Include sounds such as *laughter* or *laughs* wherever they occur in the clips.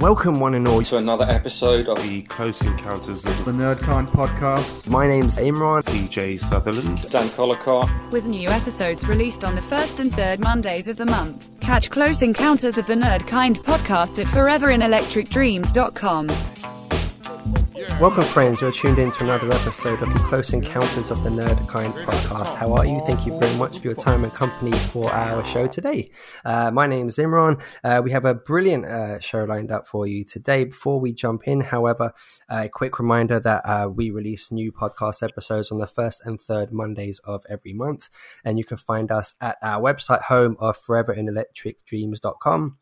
Welcome, one and all, to another episode of the Close Encounters of the Nerdkind podcast. My name's Imran. TJ Sutherland. Dan Collicott. With new episodes released on the first and third Mondays of the month. Catch Close Encounters of the Nerdkind podcast at foreverinelectricdreams.com. Welcome, friends. You're tuned in to another episode of the Close Encounters of the Nerd Kind podcast. How are you? Thank you very much for your time and company for our show today. Uh, my name is Imran. Uh, we have a brilliant uh, show lined up for you today. Before we jump in, however, a quick reminder that uh, we release new podcast episodes on the first and third Mondays of every month. And you can find us at our website home of foreverinelectricdreams.com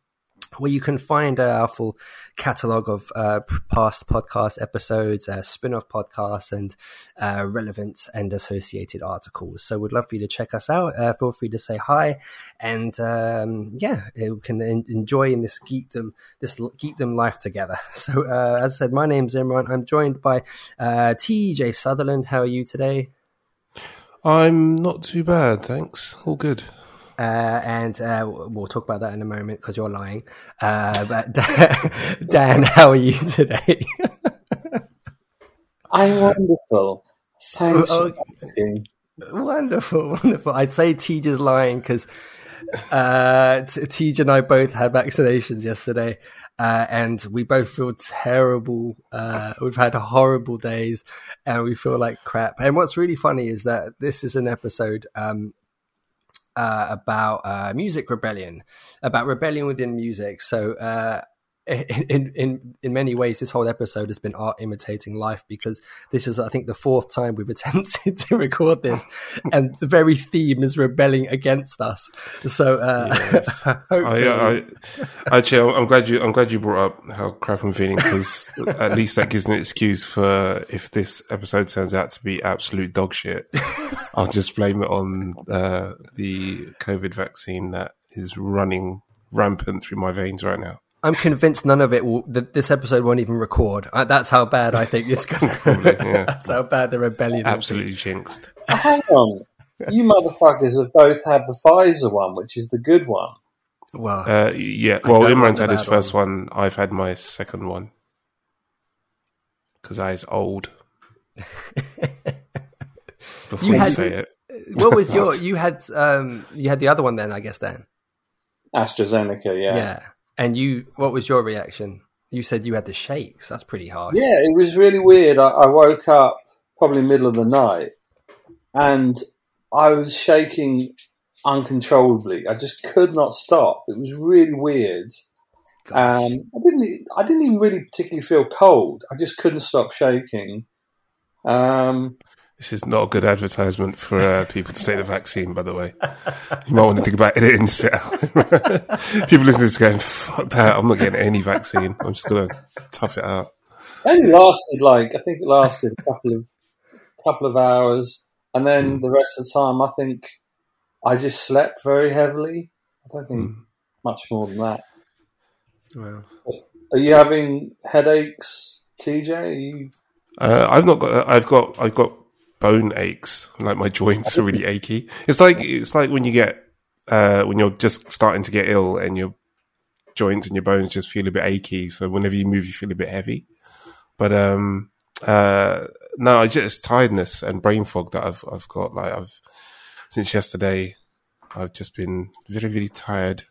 where you can find uh, our full catalog of uh, past podcast episodes, uh, spin off podcasts, and uh, relevant and associated articles. So, we'd love for you to check us out. Uh, feel free to say hi, and um, yeah, we can en- enjoy in this geekdom, this geekdom life together. *laughs* So, uh, as I said, my name's Imran. I'm joined by TJ Sutherland. How are you today? I'm not too bad, thanks. All good. Uh, and uh, we'll talk about that in a moment because you're lying. Uh, but *laughs* Dan, how are you today? *laughs* I'm wonderful. Thanks. Oh, wonderful, *laughs* wonderful. I'd say TJ's lying because uh, TJ and I both had vaccinations yesterday. Uh, and we both feel terrible. Uh, we've had horrible days and we feel like crap. And what's really funny is that this is an episode um, uh, about uh, music rebellion, about rebellion within music. So, uh, in, in in many ways, this whole episode has been art imitating life because this is, I think, the fourth time we've *laughs* attempted to record this, *laughs* and the very theme is rebelling against us. So, uh, yes. *laughs* I, I, actually, I'm glad you I'm glad you brought up how crap I'm feeling because at least that gives an excuse for if this episode turns out to be absolute dog shit, I'll just blame it on uh, the COVID vaccine that is running rampant through my veins right now. I'm convinced none of it will. That this episode won't even record. Uh, that's how bad I think it's going. *laughs* Probably, yeah. that's how bad the rebellion. Absolutely jinxed. hang on, you motherfuckers have both had the Pfizer one, which is the good one. Well, uh, yeah. Well, Imran's had his first one. one. I've had my second one because I was old. *laughs* Before you, had, say it, what was *laughs* your? You had um, you had the other one then, I guess. Then AstraZeneca. Yeah. Yeah. And you, what was your reaction? You said you had the shakes. That's pretty hard. Yeah, it was really weird. I, I woke up probably middle of the night, and I was shaking uncontrollably. I just could not stop. It was really weird. Um, I didn't. I didn't even really particularly feel cold. I just couldn't stop shaking. Um, this is not a good advertisement for uh, people to say the vaccine, by the way. You might want to think about editing this bit out. *laughs* people listening to this going, fuck that, I'm not getting any vaccine. I'm just going to tough it out. It only lasted like, I think it lasted a couple of, couple of hours. And then mm. the rest of the time, I think I just slept very heavily. I don't think mm. much more than that. Well, Are you having headaches, TJ? You... Uh, I've not got. I've got. I've got bone aches, like my joints are really *laughs* achy. It's like it's like when you get uh, when you're just starting to get ill and your joints and your bones just feel a bit achy. So whenever you move, you feel a bit heavy. But um, uh, no, it's just tiredness and brain fog that I've I've got. Like I've since yesterday, I've just been very very tired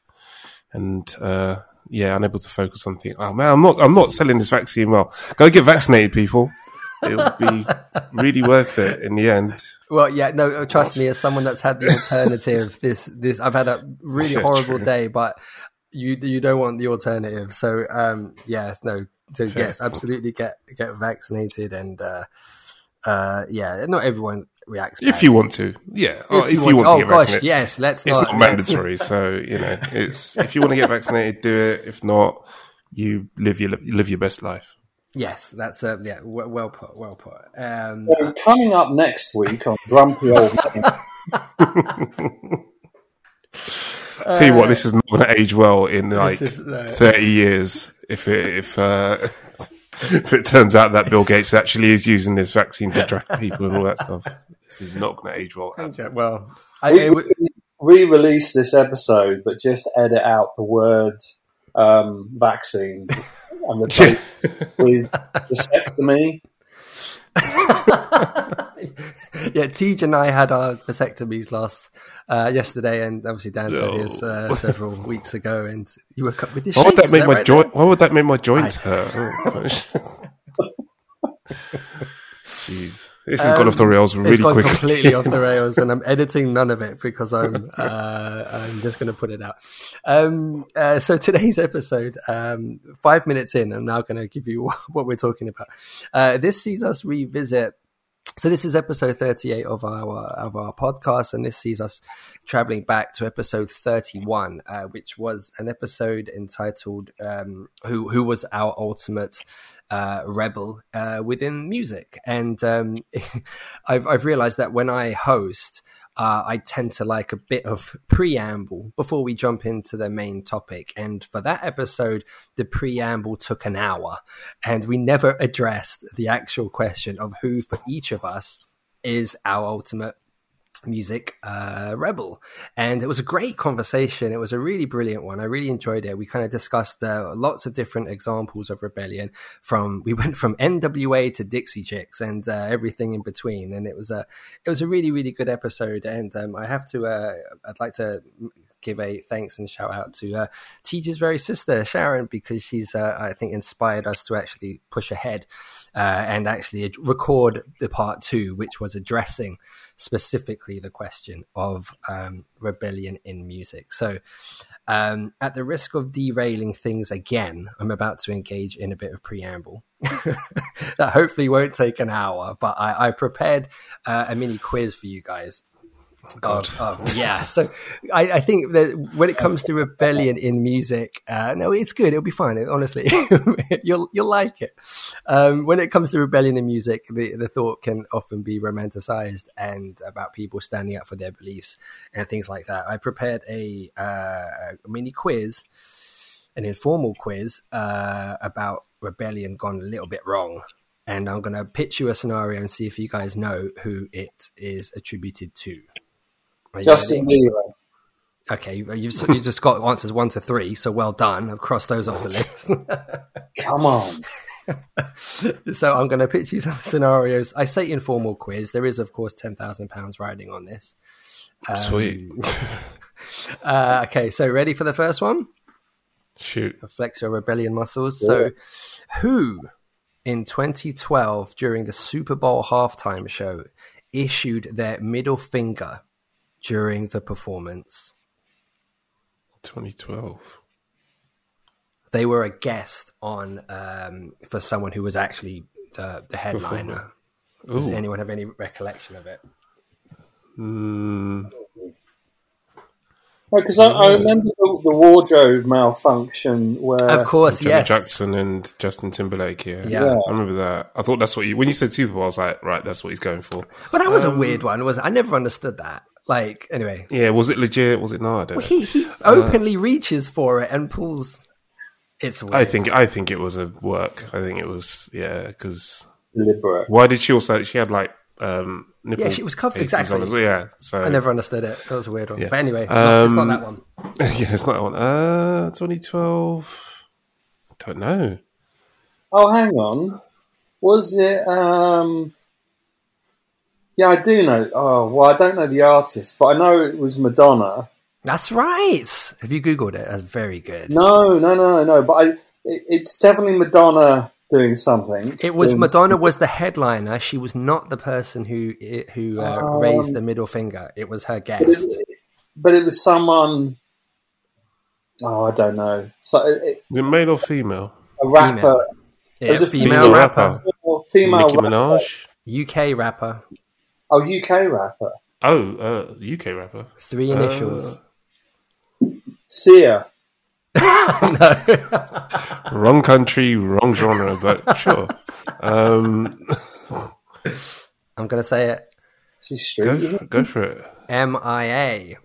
and uh, yeah, unable to focus on things. Oh man, I'm not I'm not selling this vaccine well. Go get vaccinated, people it'll be really worth it in the end. Well, yeah, no, trust me, as someone that's had the alternative, *laughs* this this I've had a really yeah, horrible true. day, but you you don't want the alternative. So um, yeah, no, so Fair. yes, absolutely get get vaccinated and uh, uh, yeah, not everyone reacts. If you want to, yeah. If, oh, if you, want, want to, oh, get gosh, vaccinated, yes. Let's. It's not, not mandatory, so you know, it's if you want to get vaccinated, do it. If not, you live your live your best life. Yes, that's uh, yeah, w- well put, well put. Um, so coming up next week on Grumpy Old *laughs* Tell you what, this is not going to age well in like is, uh, thirty years. If it, if uh, *laughs* if it turns out that Bill Gates actually is using this vaccine to track people and all that stuff, this is not going to age well. Yeah, well, I, we, re-release this episode, but just edit out the word um, vaccine and replaced with vasectomy. yeah, TJ and I had our vasectomies last uh, yesterday, and obviously Dan had his uh, several *laughs* weeks ago, and you woke up with this. Why would that make is my right, joint? Why would that make my joints hurt? Oh, gosh. *laughs* Jeez, this has gone off the rails really it's gone quickly. completely off the *laughs* rails, and I'm editing none of it because I'm uh, I'm just going to put it out. Um, uh, so today's episode, um, five minutes in, I'm now going to give you *laughs* what we're talking about. Uh, this sees us revisit. So this is episode 38 of our of our podcast, and this sees us traveling back to episode 31, uh, which was an episode entitled um, "Who Who Was Our Ultimate uh, Rebel uh, Within Music." And um, *laughs* I've I've realized that when I host, uh, I tend to like a bit of preamble before we jump into the main topic. And for that episode, the preamble took an hour, and we never addressed the actual question of who, for each of us, is our ultimate music uh, rebel. And it was a great conversation. It was a really brilliant one. I really enjoyed it. We kind of discussed uh, lots of different examples of rebellion from we went from nwa to dixie chicks and uh, everything in between. And it was a it was a really really good episode. And um, i have to uh, i'd like to give a thanks and shout out to uh, TJ's very sister Sharon because she's uh, I think inspired us to actually push ahead uh, and actually record the part two, which was addressing specifically the question of um, rebellion in music. So, um, at the risk of derailing things again, I'm about to engage in a bit of preamble *laughs* that hopefully won't take an hour, but I, I prepared uh, a mini quiz for you guys. Of, of- *laughs* yeah, so I, I think that when it comes to rebellion in music, uh, no, it's good. It'll be fine. Honestly, *laughs* you'll you'll like it. Um, when it comes to rebellion in music, the, the thought can often be romanticized and about people standing up for their beliefs and things like that. I prepared a, uh, a mini quiz, an informal quiz uh, about rebellion gone a little bit wrong. And I'm going to pitch you a scenario and see if you guys know who it is attributed to. Are you Justin ready? Bieber. Okay, you- you've you just got answers one to three, so well done. I've crossed those off the list. *laughs* Come on. so I'm going to pitch you some scenarios. I say informal quiz. There is, of course, ten thousand pounds riding on this. Um, Sweet. *laughs* Uh, okay, so ready for the first one? Shoot. Flex your rebellion muscles. So, who in 2012 during the Super Bowl halftime show issued their middle finger during the performance? 2012. They were a guest on um, for someone who was actually the, the headliner. Does Ooh. anyone have any recollection of it? Mm, Because I, I remember the, the wardrobe malfunction where Of course, Janet yes. Jackson and Justin Timberlake. Yeah. Yeah. I remember that. I thought that's what you. When you said Super Bowl, I was like, right, that's what he's going for. But that was Um, a weird one, was it? I never understood that. Like, anyway, Yeah. Was it legit? Was it not? I don't know. he, he openly reaches for it and pulls. It's weird. I think I think it was a work. I think it was yeah. Because deliberate. why did she also? She had like um nipple. Yeah, she was covered- pasties exactly. on as well, Yeah. So I never understood it. That was a weird one. Yeah. But anyway, not- it's not Um, that one. *laughs* yeah, it's not that one. Uh, 2012. Don't know. Oh, hang on. Was it? um Yeah, I do know. Oh, well, I don't know the artist, but I know it was Madonna. That's right. Have you Googled it? That's very good. No, no, no, no. But I, it, it's definitely Madonna doing something. It was Doing- Madonna was the headliner. She was not the person who who uh, Um, raised the middle finger. It was her But guest. it, but it was someone. Oh, I don't know. So it, it- Is it male or female? a rapper, Female. Yeah, was a female, female rapper, or female Nicki rapper. Minaj. UK rapper, Oh, UK rapper. Oh, uh, UK rapper. three initials. Sia. *laughs* *laughs* Wrong country, wrong genre, but sure. Um, I'm gonna say it. She's street. go, go for it. MIA.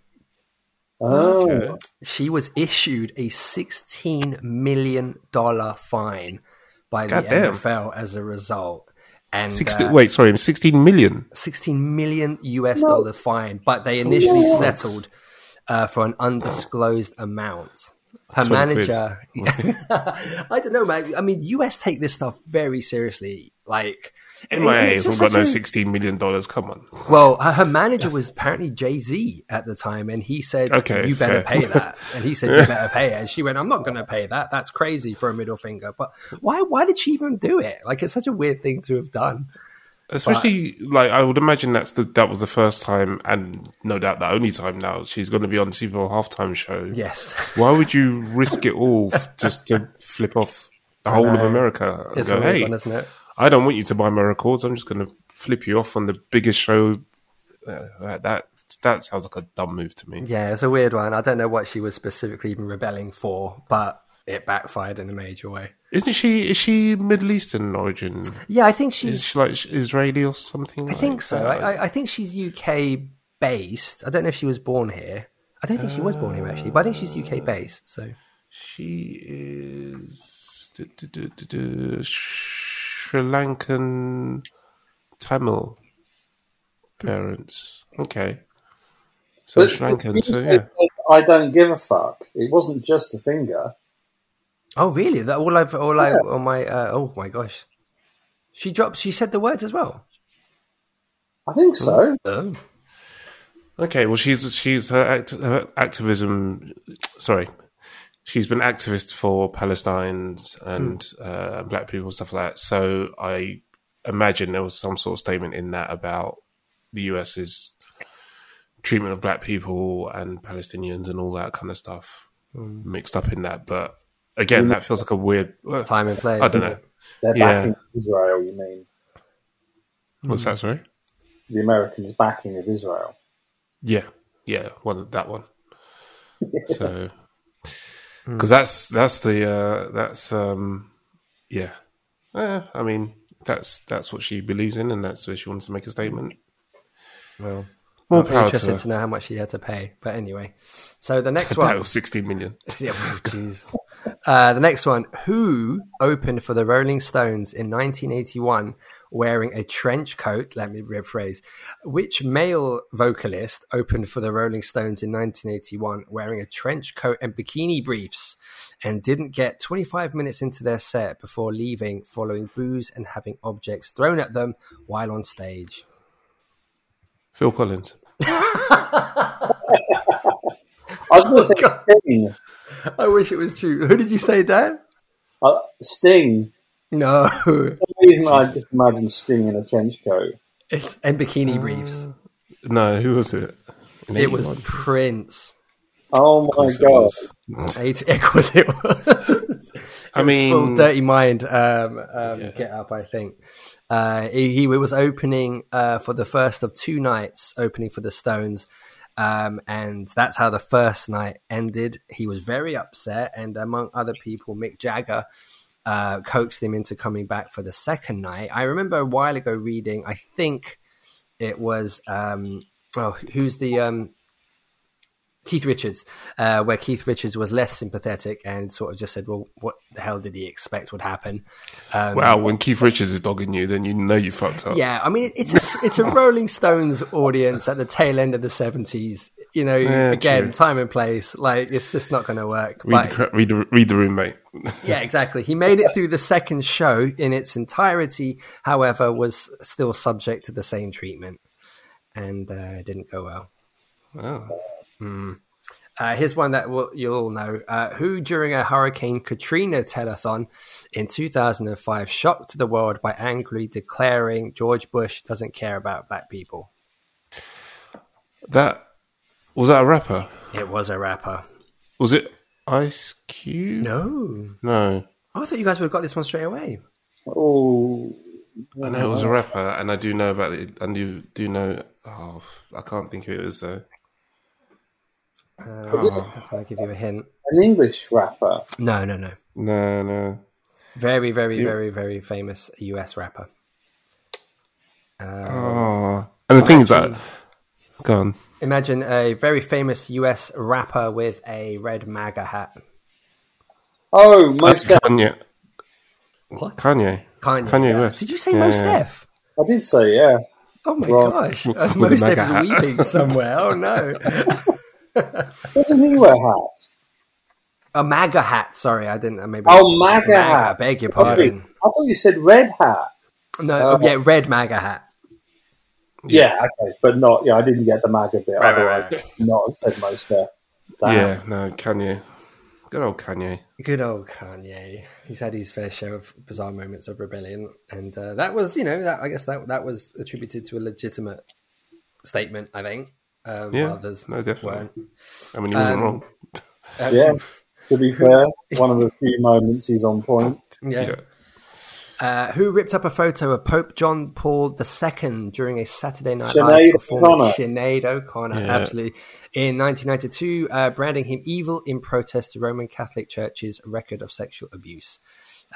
Oh, Okay. She was issued a 16 million dollar fine by the Goddamn. NFL as a result. And 16, uh, wait, sorry, 16 million. 16 million US dollar fine, but they initially settled uh, for an undisclosed amount. Her manager. *laughs* I don't know, man. I mean, US take this stuff very seriously. Like, has just got no sixteen million dollars. Come on. Well, her, her manager was apparently Jay Z at the time, and he said, Okay, you better fair. pay that." *laughs* And he said, "You better pay it." And she went, "I'm not going to pay that. That's crazy for a middle finger." But why? Why did she even do it? Like, it's such a weird thing to have done. Especially like I would imagine that's the that was the first time and no doubt the only time now she's going to be on the Super Bowl halftime show. Yes, *laughs* Why would you risk it all f- just to flip off the whole of. America and it's go, "Hey, one, isn't it? I don't want you to buy my records. I'm just going to flip you off on the biggest show." Uh, that that sounds like a dumb move to me. Yeah, it's a weird one. I don't know what she was specifically even rebelling for, but it backfired in a major way. Isn't she? Is she Middle Eastern origin? Yeah, I think she's Is she like Israeli or something? I think so. I, I, I think she's UK based. I don't know if she was born here. I don't think she was born here actually, but I think she's UK based. So She is du- du- du- du- du- Sri Lankan Tamil parents. Okay. So But- Sri Lankan, but so yeah. I don't give a fuck. It wasn't just a finger. Oh really? That all I've all I on my uh, oh my gosh. She dropped. She said the words as well. I think so. Oh, Okay, well she's she's her, act, her activism sorry. She's been activist for Palestine and uh, black people and stuff like that. So I imagine there was some sort of statement in that about the US's treatment of black people and Palestinians and all that kind of stuff mixed up in that. But again, that feels like a weird. well, time and place. I don't know. They're Yeah. backing Israel, you mean? What's that? Sorry. The Americans backing of Israel. Yeah, yeah, one that one. *laughs* So, because that's that's the uh, that's um yeah, Eh, I mean that's that's what she believes in, and that's where she wants to make a statement. Well, More I'll be to interested to know how much she had to pay. But anyway, so the next *laughs* one. million. *laughs* Yeah, jeez. Uh, the next one. Who opened for the Rolling Stones in 1981 wearing a trench coat? Let me rephrase. Which male vocalist opened for the Rolling Stones in 1981 wearing a trench coat and bikini briefs and didn't get 25 minutes into their set before leaving following booze and having objects thrown at them while on stage? Phil Collins. I was going to say *laughs* Sting. I wish it was true. Who did you say, Dan? Uh, Sting. No, For some reason, I just imagine Sting in a trench coat. it's and bikini briefs. No, who was it? In It was *laughs* 81? Prince. Oh my god! was. Eight, it was it was. I mean- full dirty mind. Um, um, Get up, I think. Uh, he, he was opening uh, for the first of two nights, opening for the Stones, um, and that's how the first night ended. He was very upset, and among other people, Mick Jagger uh, coaxed him into coming back for the second night. I remember a while ago reading. I think it was um, oh, who's the um, Keith Richards, uh, where Keith Richards was less sympathetic and sort of just said, "Well, what the hell did he expect would happen?" Um, Wow, when Keith Richards is dogging you, then you know you fucked up. yeah, I mean, it's a, *laughs* it's a Rolling Stones audience at the tail end of the seventies. You know, Yeah, again, true. time and place. Like, it's just not going to work. Read, But- the, read, the, read the room, mate. *laughs* yeah, exactly. He made it through the second show in its entirety. However, was still subject to the same treatment, and uh, didn't go well. Wow. Uh, here's one that will, you'll all know. Uh, who, during a Hurricane Katrina telethon in 2005, shocked the world by angrily declaring George Bush doesn't care about black people? That was that a rapper? It was a rapper. Was it Ice Cube? No. No. I thought you guys would have got this one straight away. Oh, I know it was a rapper, and I do know about it. And you do know. Oh, I can't think of it as though. Uh, Oh, how can I give you a hint? an English rapper. No, no, no. no, no. Very, very, very, very famous US rapper. Uh, Oh, and the thing is that. Go on. imagine a very famous US rapper with a red MAGA hat. Oh, most def- Kanye. What? Kanye. Kanye. Kanye yeah. West. Did you say Yeah, Most yeah. Def? I did say yeah. Oh my Well, gosh. *laughs* Uh, Most the Def is weeping somewhere. Oh no. *laughs* Doesn't he wear hats? A MAGA hat. Sorry, I didn't. uh, Maybe. Oh, MAGA hat. I Beg your pardon. I thought you said red hat. No, Oh. yeah, red MAGA hat. Yeah, okay, but not. Yeah, I didn't get the MAGA bit. Right, right, otherwise, right. I not have said most stuff. Damn. Yeah, no, Kanye. Good old Kanye. Good old Kanye. He's had his fair share of bizarre moments of rebellion, and uh, that was, you know, that I guess that that was attributed to a legitimate statement. I think. Um, Yeah, others no, definitely. weren't. I mean, he wasn't Um, wrong. Uh, Yeah. To be fair, one of the few moments he's on point. yeah. Yeah. Uh, who ripped up a photo of Pope John Paul II during a Saturday Night Sinead Live performance? O'Connor. Sinead O'Connor, Yeah. absolutely. In 1992, uh, branding him evil in protest to Roman Catholic Church's record of sexual abuse.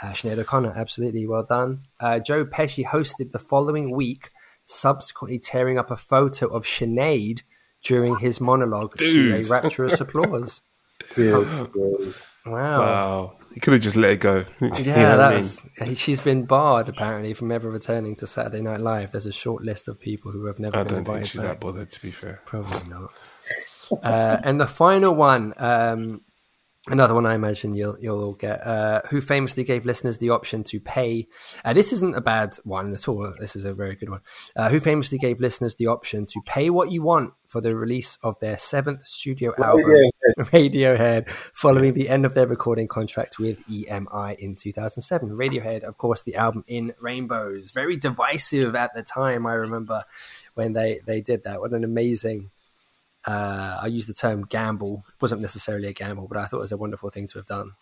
Uh, Sinead O'Connor, absolutely well done. Uh, Joe Pesci hosted the following week, subsequently tearing up a photo of Sinead during his monologue Dude. to a rapturous applause. *laughs* Wow. Wow. He could have just let it go. *laughs* You know Yeah, what I mean? was. She's been barred apparently from ever returning to Saturday Night Live. There's a short list of people who have never I don't think she's back. that bothered, to be fair. Probably not. uh, and the final one, um, another one I imagine you'll you'll all get. Uh, who famously gave listeners the option to pay? Uh, this isn't a bad one at all. This is a very good one. Uh, who famously gave listeners the option to pay what you want for the release of their seventh studio album, Radiohead. *laughs* Radiohead, following the end of their recording contract with EMI in 2007. Radiohead, of course, the album In Rainbows, very divisive at the time. I remember when they they did that. What an amazing. Uh, I use the term gamble. It wasn't necessarily a gamble, but I thought it was a wonderful thing to have done.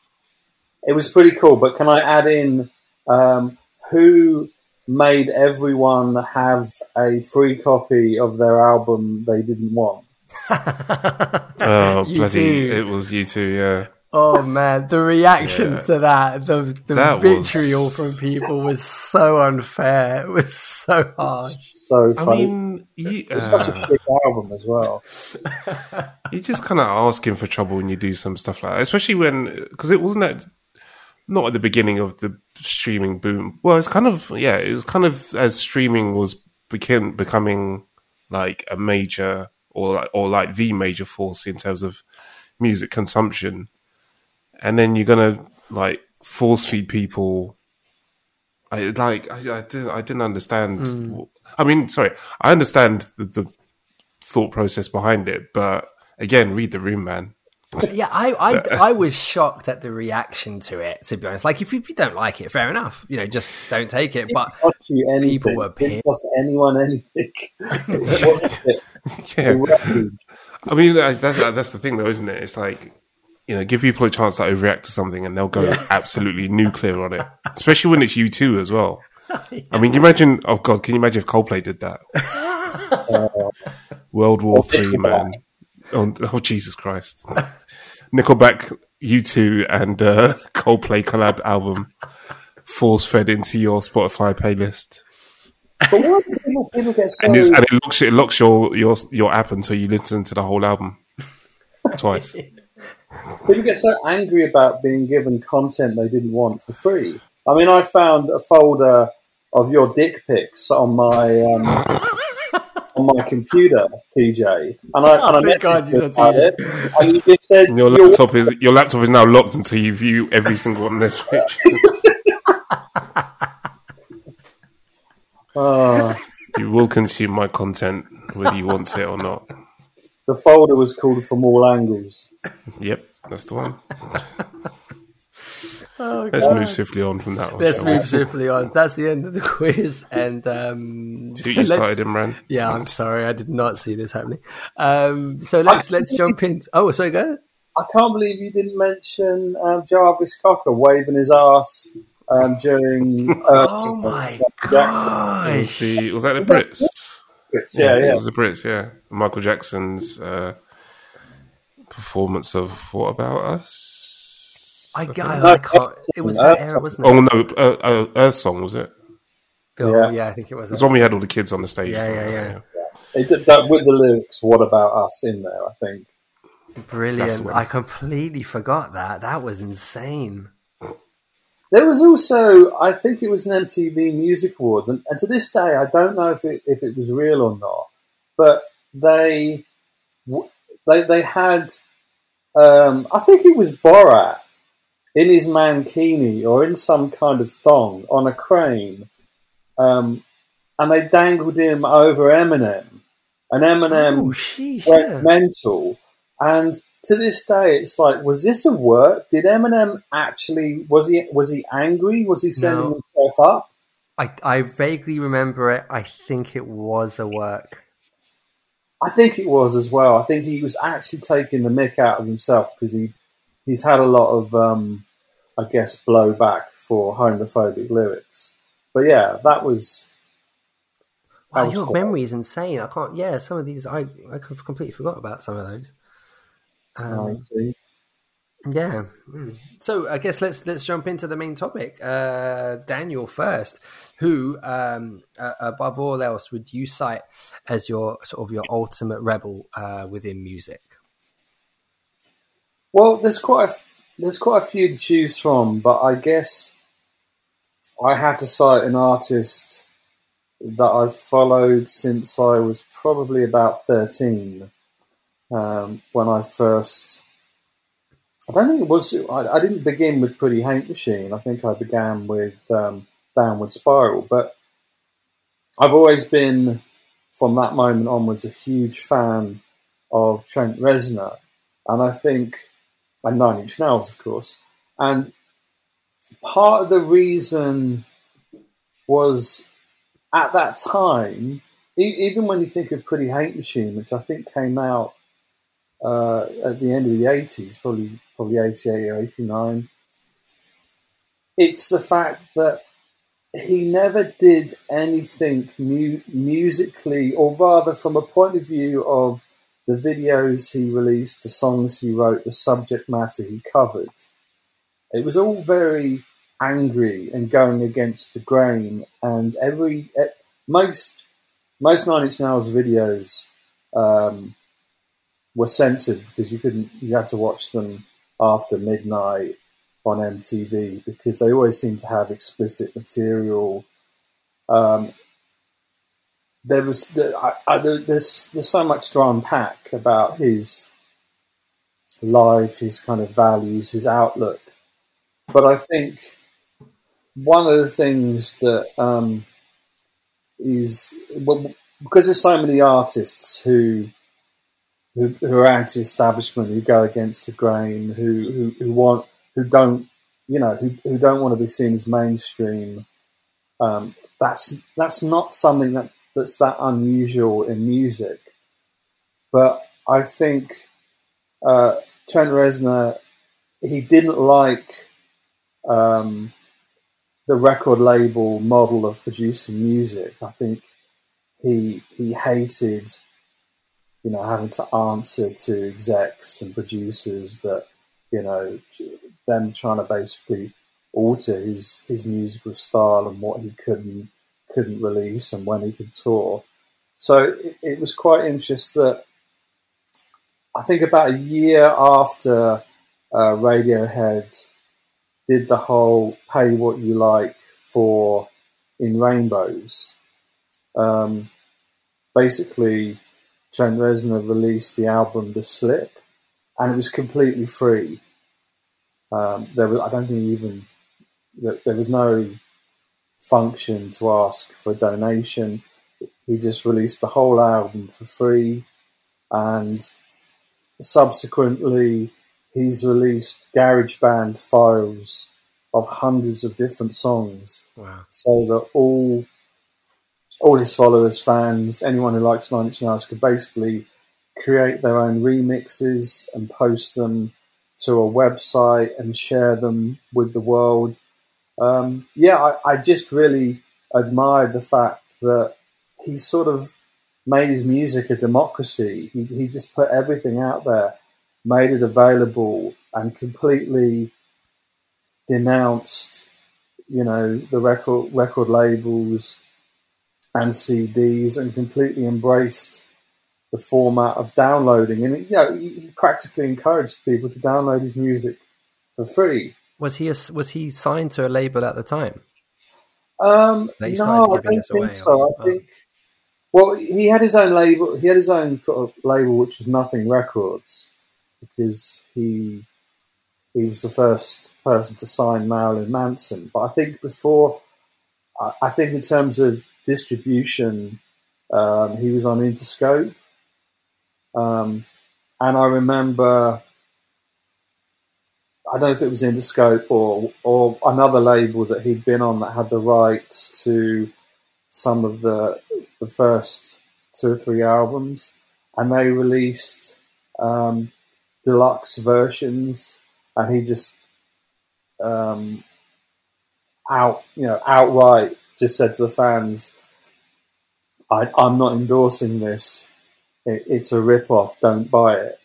It was pretty cool, but can I add in um, who made everyone have a free copy of their album they didn't want? *laughs* Oh, *laughs* You bloody. too. It was U2, yeah. Oh man, the reaction Yeah. to that, the the That was- vitriol from people was so unfair. It was so hard. So I funny. mean, you, it's such a uh, sick album as well. *laughs* You're just kind of asking for trouble when you do some stuff like that, especially when because it wasn't that not at the beginning of the streaming boom. Well, it's kind of yeah, it was kind of as streaming was became becoming like a major or or like the major force in terms of music consumption, and then you're gonna like force feed people. I like I, I didn't I didn't understand. I mean, sorry, I understand the, the thought process behind it, but again, read the room, man. Yeah, I, I *laughs* I was shocked at the reaction to it. To be honest, like if you, if you don't like it, fair enough. You know, just don't take it. But cost you anything. people were It pissed. cost anyone anything. *laughs* It? *laughs* Yeah, I mean uh, that's that's the thing, though, isn't it? It's like you know, give people a chance to overreact to something, and they'll go absolutely nuclear on it. Especially when it's U2 as well. *laughs* I mean, you imagine? Oh God, can you imagine if Coldplay did that? *laughs* World War Three, man. Oh, oh Jesus Christ! Nickelback, U2, and uh, *laughs* Coldplay collab album force fed into your Spotify playlist. But why do people, people so... and, it's, and it locks it locks your your your app until you listen to the whole album twice. People get so angry about being given content they didn't want for free. I mean, I found a folder of your dick pics on my um, *laughs* on my computer, TJ, and I, and I thank God you said about it, and you just said your laptop is your laptop is now locked until you view every single one of those pictures. *laughs* Ah, you will consume my content whether you want it or not. The folder was called "From All Angles." Yep, that's the one. *laughs* oh, Let's God. move swiftly on from that one. Let's shall we? move swiftly on. That's the end of the *laughs* quiz. And um, See you let's- started, Imran. Yeah, I'm sorry, I did not see this happening. Um, so let's let's jump in. Oh, sorry, go ahead. I can't believe you didn't mention um, Jarvis Cocker waving his ass um, during. *laughs* Uh, Oh my It was, the, was that the Brits? Yeah, It yeah. was the Brits, yeah. Michael Jackson's uh, performance of What About Us? I, think. got, I can't. It was that era, wasn't it? Oh, no, uh, uh, Earth Song, was it? Oh, Yeah. yeah, I think it was. It's when we had all the kids on the stage. Yeah, or something yeah, like that, did that with the lyrics "What about us" in there. I think. Brilliant! I completely forgot that. That was insane. There was also, I think it was an MTV Music Awards, and, and to this day, I don't know if it, if it was real or not, but they they they had um, I think it was Borat in his mankini or in some kind of thong on a crane, um, and they dangled him over Eminem, and Eminem Oh, sheesh, went yeah. mental. And to this day, it's like, was this a work? Did Eminem actually was he was he angry? Was he sending No. himself up? I, I vaguely remember it. I think it was a work. I think it was as well. I think he was actually taking the mick out of himself because he he's had a lot of, um, I guess, blowback for homophobic lyrics. But yeah, that was. that Wow, was your memory is insane. I can't. Yeah, some of these I I completely forgot about some of those. Um, Yeah. Mm. So I guess let's let's jump into the main topic. Uh, Daniel first, who um, uh, above all else would you cite as your sort of your ultimate rebel uh, within music? Well, there's quite a, f- there's quite a few to choose from, but I guess I had to cite an artist that I've followed since I was probably about thirteen. Um, when I first, I don't think it was. I, I didn't begin with Pretty Hate Machine. I think I began with um, Downward Spiral, but I've always been, from that moment onwards, a huge fan of Trent Reznor, and I think and Nine Inch Nails, of course. And part of the reason was at that time, e- even when you think of Pretty Hate Machine, which I think came out uh, at the end of the 80s, probably, probably 88 or 89, it's the fact that he never did anything mu- musically, or rather, from a point of view of the videos he released, the songs he wrote, the subject matter he covered. It was all very angry and going against the grain. And every most most Nine Inch Nails videos um, were censored because you couldn't you had to watch them after midnight on MTV because they always seem to have explicit material. Um, there was the, I, I, there, there's there's so much to unpack about his life, his kind of values, his outlook. But I think one of the things that um, is well, because there's so many artists who who, who are anti-establishment, who go against the grain, who who, who want who don't you know who, who don't want to be seen as mainstream. Um, that's that's not something that that's that unusual in music. But I think uh, Trent Reznor, he didn't like um, the record label model of producing music. I think he he hated, you know, having to answer to execs and producers that, you know, them trying to basically alter his his musical style and what he couldn't couldn't release and when he could tour. So it, it was quite interesting that I think about a year after uh, Radiohead did the whole pay what you like for in rainbows. Um, basically, Trent Reznor released the album The Slip, and it was completely free. Um, there was, I don't think even there, there was no function to ask for a donation. He just released the whole album for free, and subsequently he's released GarageBand files of hundreds of different songs, Wow. so that all all his followers, fans, anyone who likes Nine Inch Nails could basically create their own remixes and post them to a website and share them with the world. Um, yeah, I, I just really admired the fact that he sort of made his music a democracy. He, he just put everything out there, made it available, and completely denounced, you know, the record record labels and CDs, and completely embraced the format of downloading. And you know, he, practically encouraged people to download his music for free. Was he a, was he signed to a label at the time? Um, no, I don't think so. or- I think. Well, he had his own label. He had his own label, which was Nothing Records, because he he was the first person to sign Marilyn Manson. But I think before, I, I think in terms of distribution, um, he was on Interscope, um, and I remember. I don't know if it was Interscope or or another label that he'd been on that had the rights to some of the the first two or three albums, and they released um, deluxe versions, and he just um, out you know outright just said to the fans, I, am not endorsing this. It, it's a rip off. Don't buy it."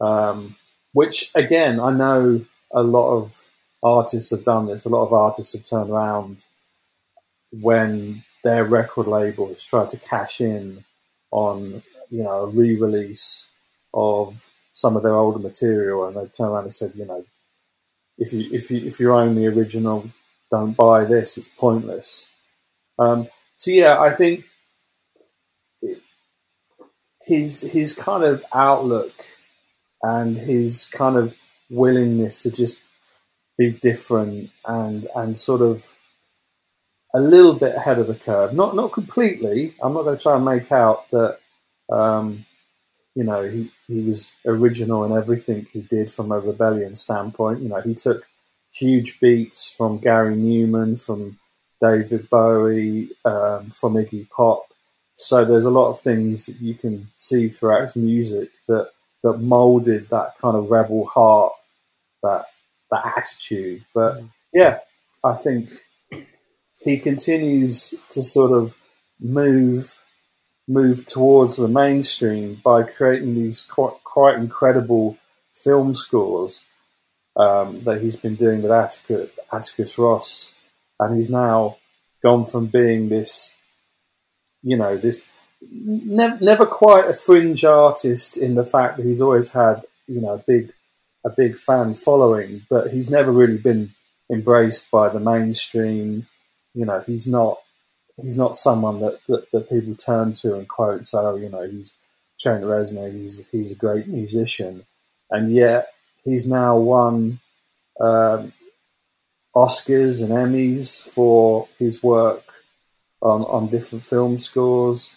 Um, which again, I know a lot of artists have done this. A lot of artists have turned around when their record label has tried to cash in on you know a re-release of some of their older material, and they've turned around and said, you know, if you if you if you own the original, don't buy this; it's pointless. Um, so yeah, I think his his kind of outlook and his kind of willingness to just be different and and sort of a little bit ahead of the curve. Not not completely. I'm not going to try and make out that um, you know he, he was original in everything he did from a rebellion standpoint. You know he took huge beats from Gary Numan, from David Bowie, um, from Iggy Pop. So there's a lot of things that you can see throughout his music that that molded that kind of rebel heart, that that attitude. But mm. yeah, I think he continues to sort of move move towards the mainstream by creating these quite, quite incredible film scores um, that he's been doing with Atticus, Atticus Ross, and he's now gone from being this, you know, this ne- never quite a fringe artist in the fact that he's always had, you know, a big a big fan following, but he's never really been embraced by the mainstream you know, he's not he's not someone that, that, that people turn to and quote. So you know, he's Trent Reznor. He's he's a great musician, and yet he's now won um, Oscars and Emmys for his work on on different film scores,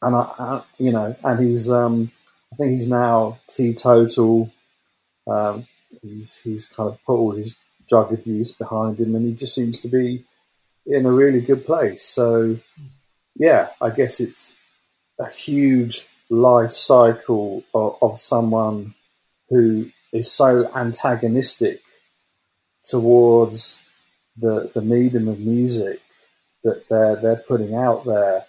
and I, I you know, and he's um, I think he's now teetotal. Um, he's he's kind of put all his drug abuse behind him, and he just seems to be in a really good place. So, yeah, I guess it's a huge life cycle of, of someone who is so antagonistic towards the the medium of music that they're they're putting out there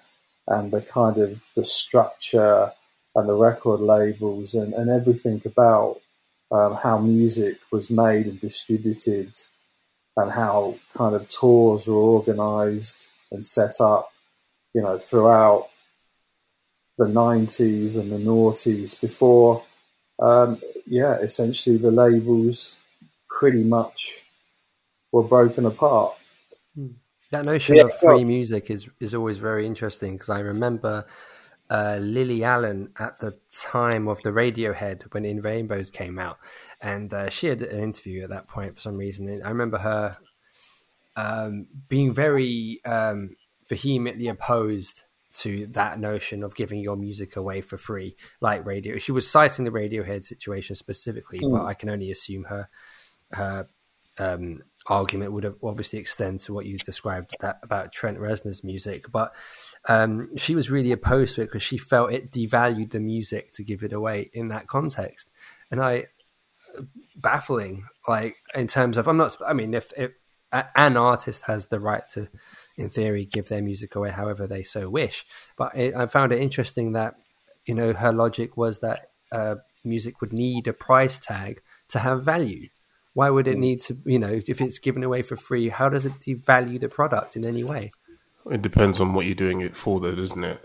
and the kind of the structure and the record labels and, and everything about um, how music was made and distributed and how kind of tours were organised and set up, you know, throughout the 90s and the noughties before, um, yeah, essentially the labels pretty much were broken apart. Hmm. That notion yeah, of free music is, is always very interesting because I remember uh, Lily Allen at the time of the Radiohead when In Rainbows came out, and uh, she had an interview at that point for some reason. And I remember her um, being very um, vehemently opposed to that notion of giving your music away for free, like radio. She was citing the Radiohead situation specifically, mm. but I can only assume her her um, argument would obviously extend to what you described that about Trent Reznor's music. But um, she was really opposed to it because she felt it devalued the music to give it away in that context. And I, baffling, like in terms of, I'm not, I mean, if, if an artist has the right to, in theory, give their music away however they so wish. But it, I found it interesting that, you know, her logic was that uh, music would need a price tag to have value. Why would it mm. need to, you know, if it's given away for free, how does it devalue the product in any way? It depends on what you're doing it for, though, doesn't it?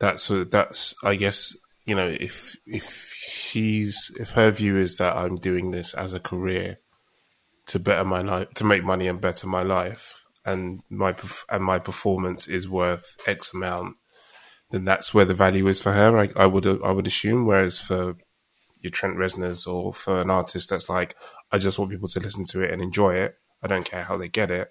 That's that's I guess you know if if she's if her view is that I'm doing this as a career to better my life, to make money and better my life, and my and my performance is worth X amount, then that's where the value is for her. I, I would I would assume. Whereas for your Trent Reznors or for an artist that's like, I just want people to listen to it and enjoy it. I don't care how they get it.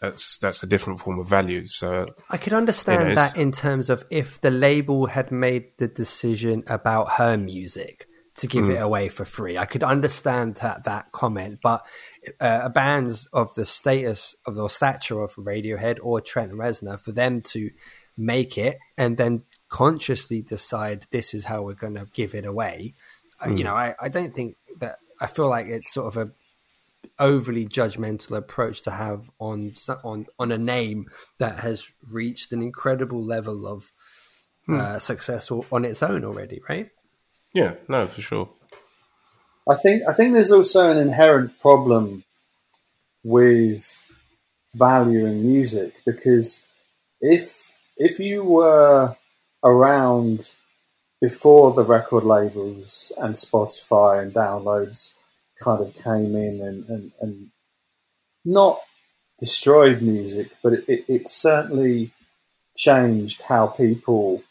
That's that's a different form of value. So I could understand You know, that in terms of if the label had made the decision about her music to give Hmm. it away for free. I could understand that, that comment, but uh, a bands of the status of the stature of Radiohead or Trent Reznor for them to make it and then consciously decide this is how we're going to give it away. Hmm. You know, I, I don't think that I feel like it's sort of a overly judgmental approach to have on on on a name that has reached an incredible level of uh, success on its own already, right? yeah, no, for sure. I think I think there's also an inherent problem with valuing music because if if you were around before the record labels and Spotify and downloads kind of came in and, and, and not destroyed music, but it, it, it certainly changed how people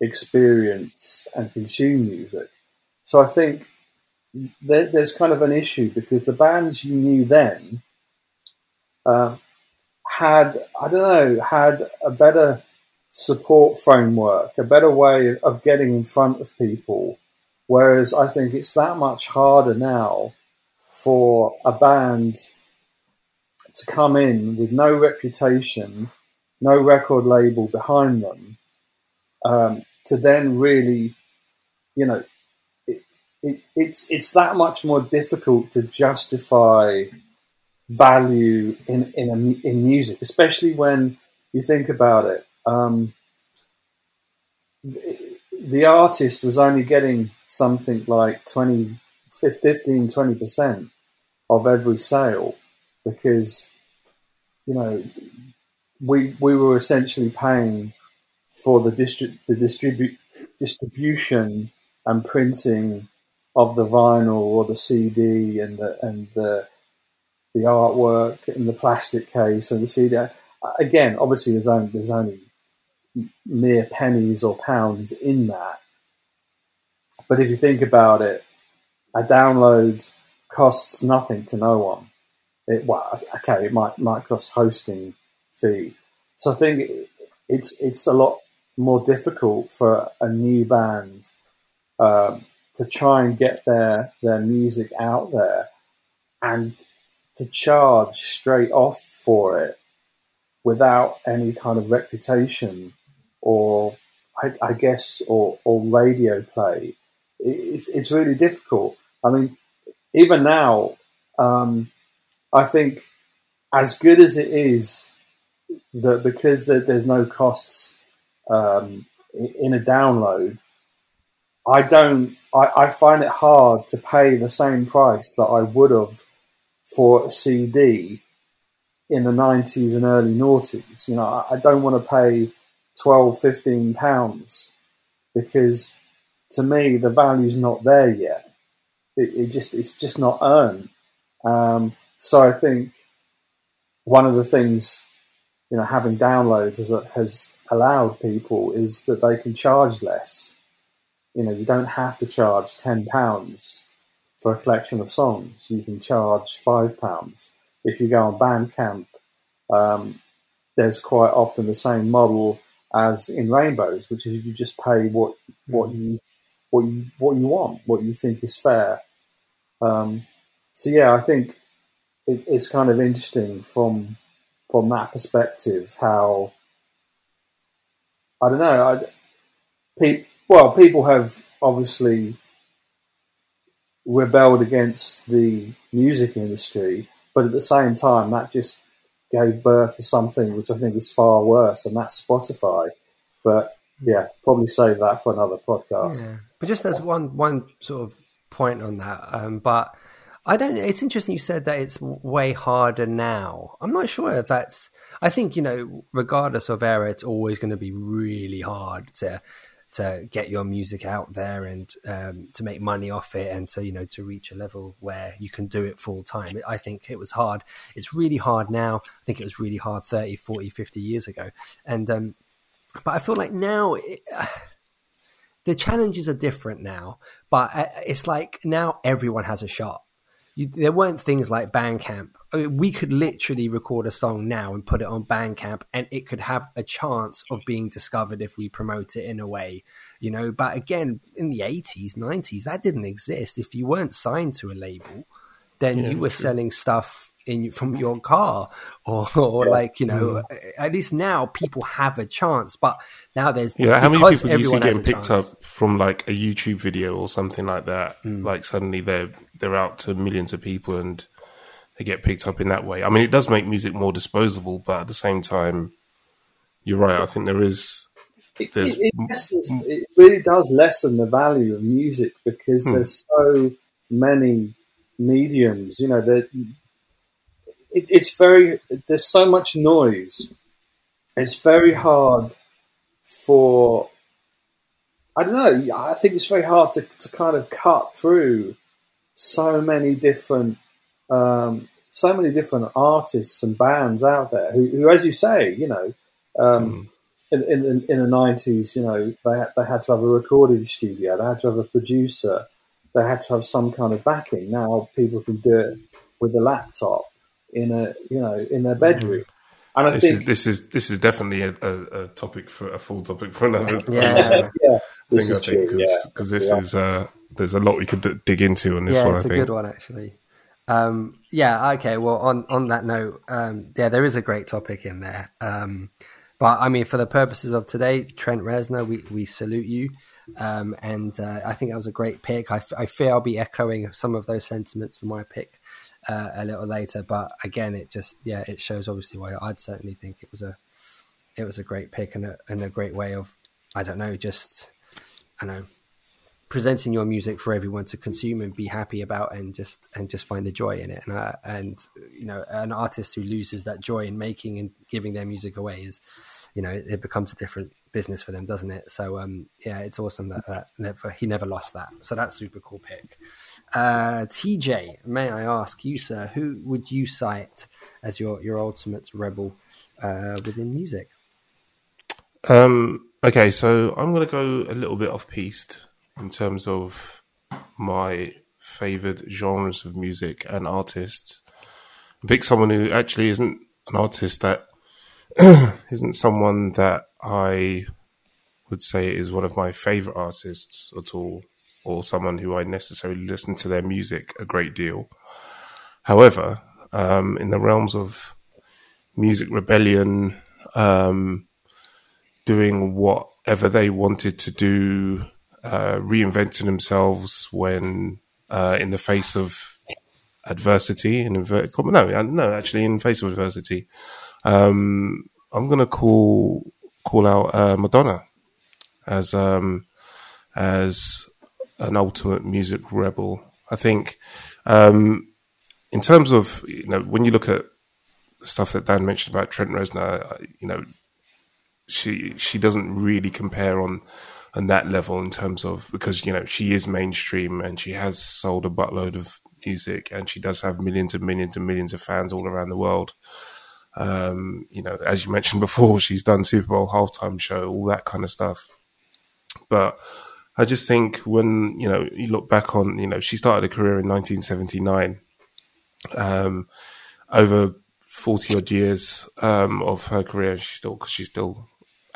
experience and consume music. So I think there, there's kind of an issue because the bands you knew then uh, had, I don't know, had a better support framework, a better way of getting in front of people. Whereas I think it's that much harder now for a band to come in with no reputation, no record label behind them, um, to then really, you know, it, it, it's it's that much more difficult to justify value in in a, in music, especially when you think about it. Um, the, artist was only getting something like 20, 15, 20% of every sale because, you know, we, we were essentially paying for the, distri- the distribu- distribution and printing of the vinyl or the CD and the, and the, the artwork and the plastic case and the CD. Again, obviously, there's only, there's only mere pennies or pounds in that. But if you think about it, a download costs nothing to no one. It, well, okay, it might might cost hosting fee. So I think it's it's a lot more difficult for a new band um, to try and get their their music out there and to charge straight off for it without any kind of reputation or I, I guess or, or radio play. It's it's really difficult. I mean, even now, um, I think as good as it is that because there's no costs um, in a download, I don't. I, I find it hard to pay the same price that I would have for a CD in the 90s and early noughties. You know, I don't want to pay 12, 15 pounds because to me the value's not there yet. It, it just it's just not earned. Um, so I think one of the things you know having downloads has, has allowed people is that they can charge less. You know, you don't have to charge ten pounds for a collection of songs. You can charge five pounds. If you go on Bandcamp, um, there's quite often the same model as in Rainbows, which is you just pay what what you what you what you want, what you think is fair. Um, so yeah, I think it, it's kind of interesting from from that perspective how I don't know. I, pe- well, people have obviously rebelled against the music industry, but at the same time, that just gave birth to something which I think is far worse, and that's Spotify. But yeah, probably save that for another podcast. Yeah. But just as one one sort of point on that, um, but I don't. It's interesting you said that it's way harder now. I'm not sure if that's. I think you know, regardless of era, it's always going to be really hard to to get your music out there and um, to make money off it and to you know to reach a level where you can do it full time. I think it was hard. It's really hard now. I think it was really hard 30 40 50 years ago. And um, but i feel like now it, *sighs* the challenges are different now, but uh, it's like now everyone has a shot. You, there weren't things like Bandcamp. I mean, we could literally record a song now and put it on Bandcamp, and it could have a chance of being discovered if we promote it in a way, you know. But again, in the eighties, nineties, that didn't exist. If you weren't signed to a label, then yeah, you were true. selling stuff in from your car *laughs* or, or yeah. like you know mm. at least now people have a chance but now there's yeah how many people you see getting picked chance. up from like a youtube video or something like that mm. like suddenly they're they're out to millions of people and they get picked up in that way i mean it does make music more disposable but at the same time you're right i think there is it, it, lessens, it really does lessen the value of music because hmm. there's so many mediums you know that it, it's very there's so much noise. It's very hard for I don't know. I think it's very hard to, to kind of cut through so many different um, so many different artists and bands out there who, who as you say, you know, um, mm. in, in, in the nineties, you know, they had, they had to have a recording studio, they had to have a producer, they had to have some kind of backing. Now people can do it with a laptop in a you know in their bedroom. And I this think is, this is this is definitely a, a, a, topic for a full topic for another. Yeah, *laughs* yeah, this is true. Cause, yeah, because this yeah. is uh, there's a lot we could d- dig into on this one. yeah, one. it's I a good one actually. Um, yeah, okay. Well, on on that note, um, yeah, there is a great topic in there. Um, but I mean, for the purposes of today, Trent Reznor, we we salute you. Um, and uh, I think that was a great pick. I, f- I fear I'll be echoing some of those sentiments for my pick uh, a little later. But again, it just yeah, it shows obviously why I'd certainly think it was a it was a great pick and a and a great way of I don't know just I know presenting your music for everyone to consume and be happy about and just and just find the joy in it. And uh, and you know an artist who loses that joy in making and giving their music away is you know it, becomes a different business for them doesn't it? So um yeah it's awesome that, that never he never lost that. So that's super cool pick. Uh tj may i ask you sir who would you cite as your your ultimate rebel uh within music? Um okay so i'm gonna go a little bit off piste in terms of my favored genres of music and artists. Pick someone who actually isn't an artist that *clears throat* isn't someone that I would say is one of my favorite artists at all, or someone who I necessarily listen to their music a great deal. However, um, in the realms of music rebellion, um, doing whatever they wanted to do uh, reinventing themselves when uh, in the face of adversity and inverted no uh, no actually in face of adversity um, i'm gonna call call out uh, madonna as um as an ultimate music rebel. I think um in terms of you know when you look at the stuff that dan mentioned about trent reznor uh, you know she she doesn't really compare on on that level in terms of because you know she is mainstream and she has sold a buttload of music and she does have millions and millions and millions of fans all around the world. Um, you know, as you mentioned *laughs* before, she's done Super Bowl halftime show, all that kind of stuff. But I just think when you know you look back on, you know, she started a career in 1979. Um, over 40 odd years um, of her career, she's still she's still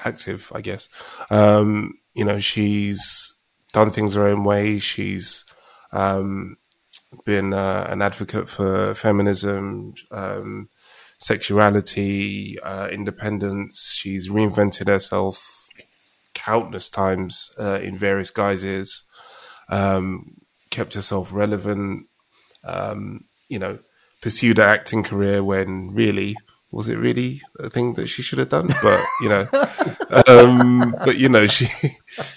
active, I guess. Um, you know, she's done things her own way. She's um, been uh, an advocate for feminism, um, sexuality, uh, independence. She's reinvented herself countless times uh, in various guises, um, kept herself relevant, um, you know, pursued an acting career when really was it really a thing that she should have done? But you know, *laughs* um, but you know, she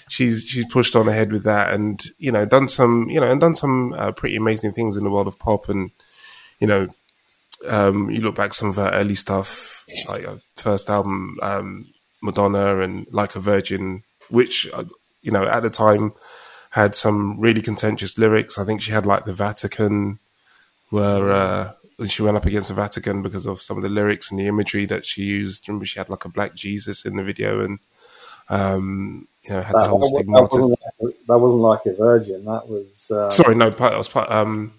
she's she's pushed on ahead with that, and you know, done some you know, and done some uh, pretty amazing things in the world of pop, and you know, um, you look back some of her early stuff, like her first album, um, Madonna, and Like a Virgin, which uh, you know at the time had some really contentious lyrics. I think she had like the Vatican, where. Uh, she went up against the Vatican because of some of the lyrics and the imagery that she used. Remember, she had like a black Jesus in the video, and um, you know had That, the whole that, that wasn't like, that wasn't like a virgin. That was uh, Sorry, no, that was part- um,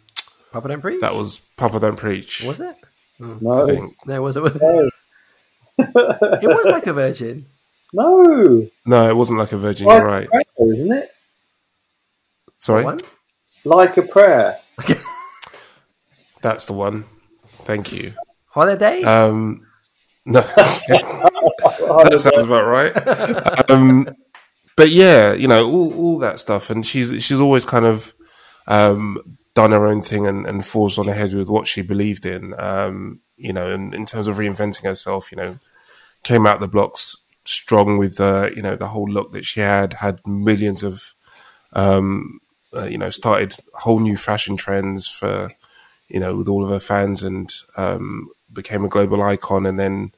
Papa don't preach. that was Papa Don't Preach. was it? no, I think. No, was it? Was it? no, *laughs* It was like a virgin. no. No, it wasn't like a virgin. Like You're right. a prayer, isn't it? Sorry, One? Like a prayer. *laughs* that's the one. Thank you. Holiday. Um, no, *laughs* that sounds about right. Um, but yeah, you know, all, all that stuff, and she's she's always kind of um, done her own thing and, and falls on ahead with what she believed in. Um, you know, and in terms of reinventing herself, you know, came out the blocks strong with uh, you know the whole look that she had, had millions of um, uh, you know, started whole new fashion trends for you know with all of her fans and um, became a global icon, and then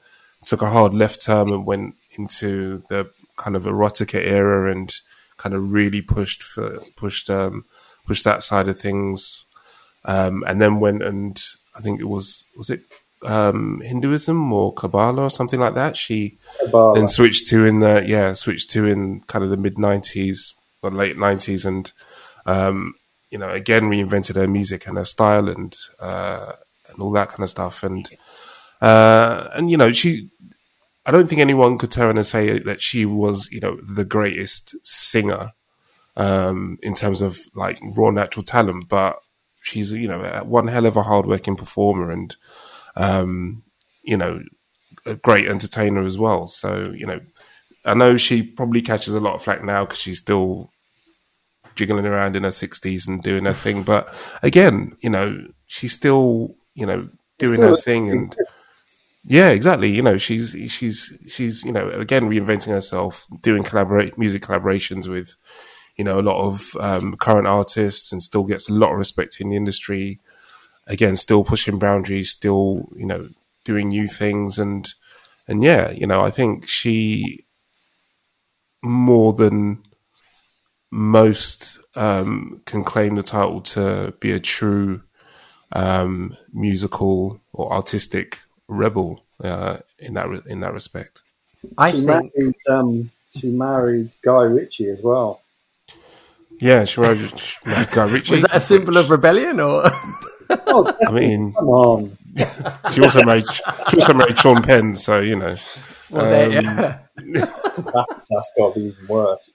took a hard left turn and went into the kind of erotica era and kind of really pushed for pushed um, pushed that side of things, um, and then went and I think it was was it um, Hinduism or Kabbalah or something like that. She Kabbalah. then switched to in the yeah switched to in kind of the mid nineties or late nineties and um, you know again reinvented her music and her style and uh, and all that kind of stuff and uh, and you know she I don't think anyone could turn and say that she was you know the greatest singer um, in terms of like raw natural talent but she's you know one hell of a hardworking performer and um, you know a great entertainer as well. So you know, I know she probably catches a lot of flack now because she's still jiggling around in her sixties and doing her thing. But again, you know, she's still you know doing her thing and. Yeah, exactly. You know, she's she's she's you know again reinventing herself, doing collaborate music collaborations with you know a lot of um, current artists, and still gets a lot of respect in the industry. Again, still pushing boundaries, still you know doing new things, and and yeah, you know, I think she more than most um, can claim the title to be a true um, musical or artistic rebel uh, in that re- in that respect. I She think married, um, she married Guy Ritchie as well. Yeah, she married, she married Guy *laughs* Ritchie. was that a symbol of rebellion or? Oh, *laughs* I mean, come on. *laughs* she also married she also married Sean Penn, so you know. well, there, Um, yeah. That's, that's got to be even worse.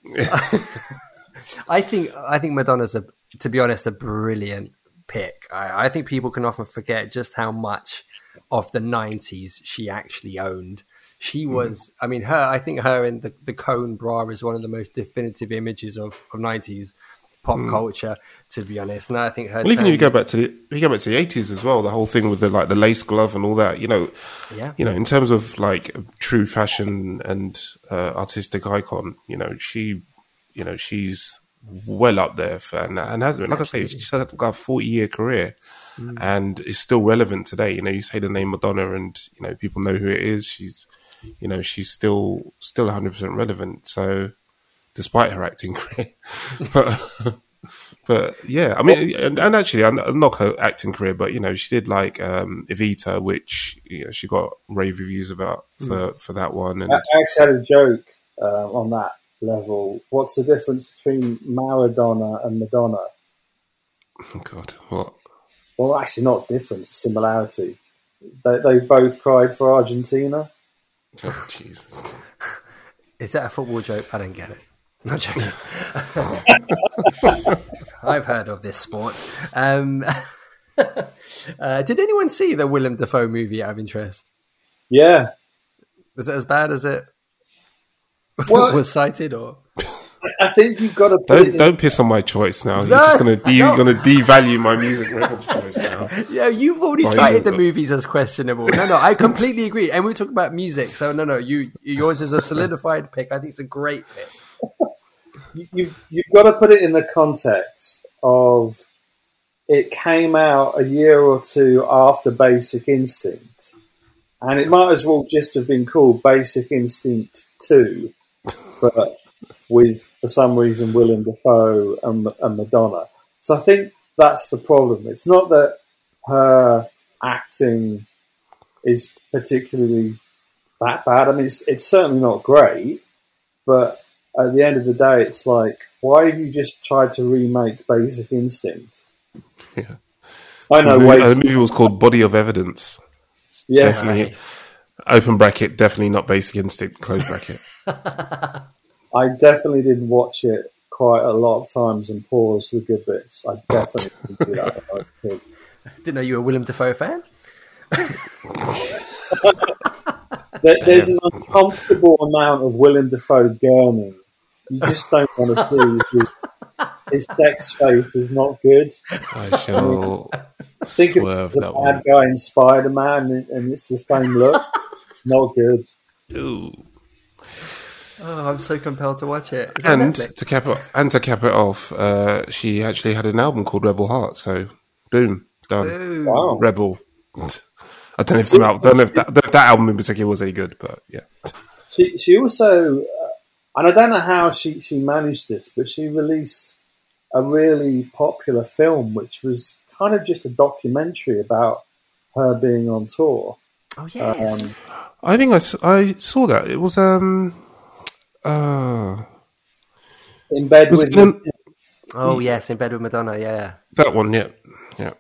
I think I think Madonna's a, to be honest, a brilliant pick. I, I think people can often forget just how much of the '90s she actually owned. She Mm-hmm. was, I mean, her. I think her in the the cone bra is one of the most definitive images of of '90s pop culture. To be honest, and I think her. Mm. Well, even if you go back to the you go back to the eighties as well, the whole thing with the like the lace glove and all that, you know, Yeah. you know, in terms of like true fashion and uh, artistic icon, you know, she, you know, she's well up there for, and, and has been. Like I say, she's had like a forty year career, and is still relevant today. You know, you say the name Madonna, and you know, people know who it is. She's, you know, she's still still one hundred percent relevant. So, despite her acting *laughs* career, but. But yeah, I mean, and, and actually, I I knock her acting career, but you know, she did like um, Evita, which you know, she got rave reviews about for, for that one. And I actually had a joke uh, on that level. What's the difference between Maradona and Madonna? oh God, what? Well, actually, not difference, similarity. They, they both cried for Argentina. Oh, Jesus. *laughs* Is that a football joke? I don't get it. Not joking. *laughs* *laughs* I've heard of this sport. Um, uh, did anyone see the Willem Dafoe movie out of interest? Yeah. Was it as bad as it *laughs* Well- was cited, or I think you've got to put it Don't in don't piss on my choice now. You're just gonna de- no. gonna devalue my music record choice now. *laughs* yeah, you've already Well, cited the movies as questionable. No, no, I completely agree. And we talk about music, so no, no, you yours is a solidified pick. I think it's a great pick. you- you've, you've got to put it in the context of it came out a year or two after Basic Instinct, and it might as well just have been called Basic Instinct Two, but with for some reason Willem Dafoe and, and Madonna. So I think that's the problem. It's not that her acting is particularly that bad. I mean, it's, it's certainly not great, but at the end of the day, it's like, why have you just tried to remake Basic Instinct? Yeah. I know. the, movie, Wait, uh, the movie was called Body of Evidence. yeah, Definitely open bracket. Definitely not Basic Instinct. Close bracket. I definitely didn't watch it quite a lot of times and pause the good bits. I definitely didn't do that. When I was *laughs* Didn't know you were a Willem Dafoe fan. *laughs* There, there's an uncomfortable amount of Willem Dafoe gurning. You just don't want to *laughs* see his, his sex face is not good. I shall Think swerve of the that bad one. guy in Spider Man, and, and it's the same look. not good. Ooh. Oh, I'm so compelled to watch it. It's And to cap it, and to cap it off, uh, she actually had an album called Rebel Heart. So, boom, done. Ooh. Wow. Rebel. I don't know if the al- don't know if that, don't know if that album in particular was any good, but yeah. She she also, uh, and I don't know how she she managed this, but she released a really popular film, which was kind of just a documentary about her being on tour. Oh yes. Um, I think I, I saw that. It was um uh in bed with it an- oh yes, in bed with Madonna. Yeah. that one, yeah. Yeah.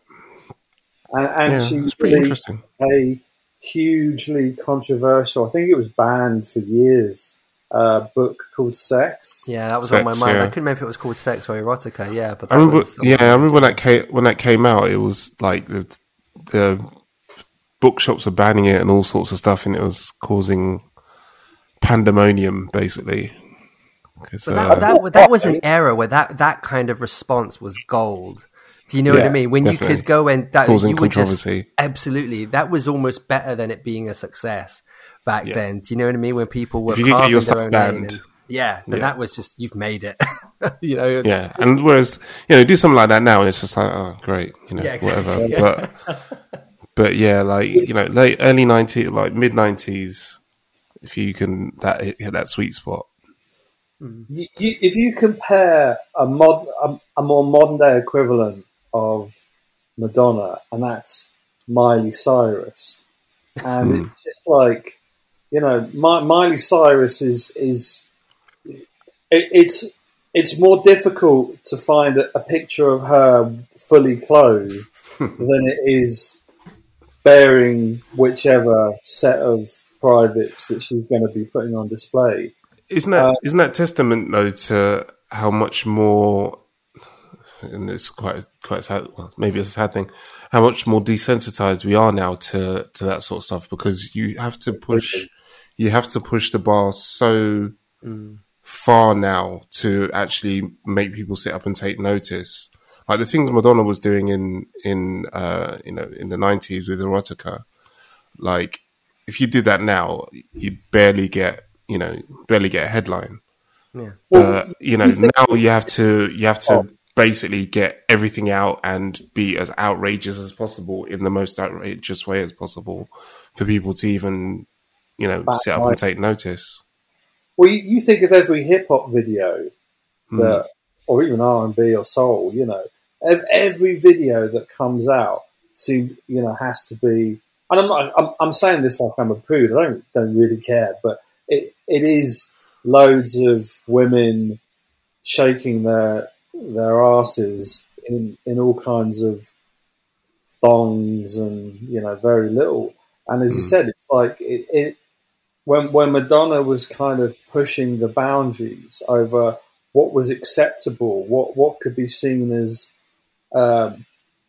and, and Yeah, she pretty released interesting. a hugely controversial. I think it was banned for years. Uh, book called Sex. Yeah, that was Sex, on my mind. yeah. I couldn't remember if it was called Sex or Erotica. Yeah, but I remember was- yeah, I remember when that came when that came out, it was like the the bookshops were banning it and all sorts of stuff and it was causing pandemonium basically. But uh, that, that, that was an era where that, that kind of response was gold. Do you know what I mean? When you could go and that Causing you would just absolutely that was almost better than it being a success back Yeah. then. Do you know what I mean? When people were If you get carving your their stuff own banned. lane and- yeah, then Yeah. that was just you've made it. *laughs* you know, it's- yeah, and whereas you know, do something like that now, and it's just like, oh, great, you know, Yeah, exactly. whatever. *laughs* But but yeah, like you know, late early nineties, like mid nineties, if you can that hit, that sweet spot. You, you, if you compare a mod, a, a more modern day equivalent of Madonna, and that's Miley Cyrus, and Hmm. it's just like, you know, Mi- Miley Cyrus is is it, it's it's more difficult to find a, a picture of her fully clothed *laughs* than it is bearing whichever set of privates that she's going to be putting on display. Isn't that not that testament though to how much more, and it's quite quite sad. Well, maybe it's a sad thing. How much more desensitized we are now to to that sort of stuff because you have to push, you have to push the bar so far now to actually make people sit up and take notice. Like the things Madonna was doing in in uh, you know in the nineties with erotica, like if you did that now, you'd barely get you know barely get a headline. yeah. But you know now you have to you have to basically get everything out and be as outrageous as possible in the most outrageous way as possible for people to even you know sit up and take notice. Well, you, you think of every hip hop video Hmm. that, or even R and B or soul. You know, every video that comes out, seem you know, has to be. And I'm not. I'm, I'm saying this like I'm a prude. I don't don't really care, but it it is loads of women shaking their their asses in in all kinds of thongs and you know very little. And as you Mm. said, it's like it, it when when Madonna was kind of pushing the boundaries over what was acceptable, what what could be seen as, um,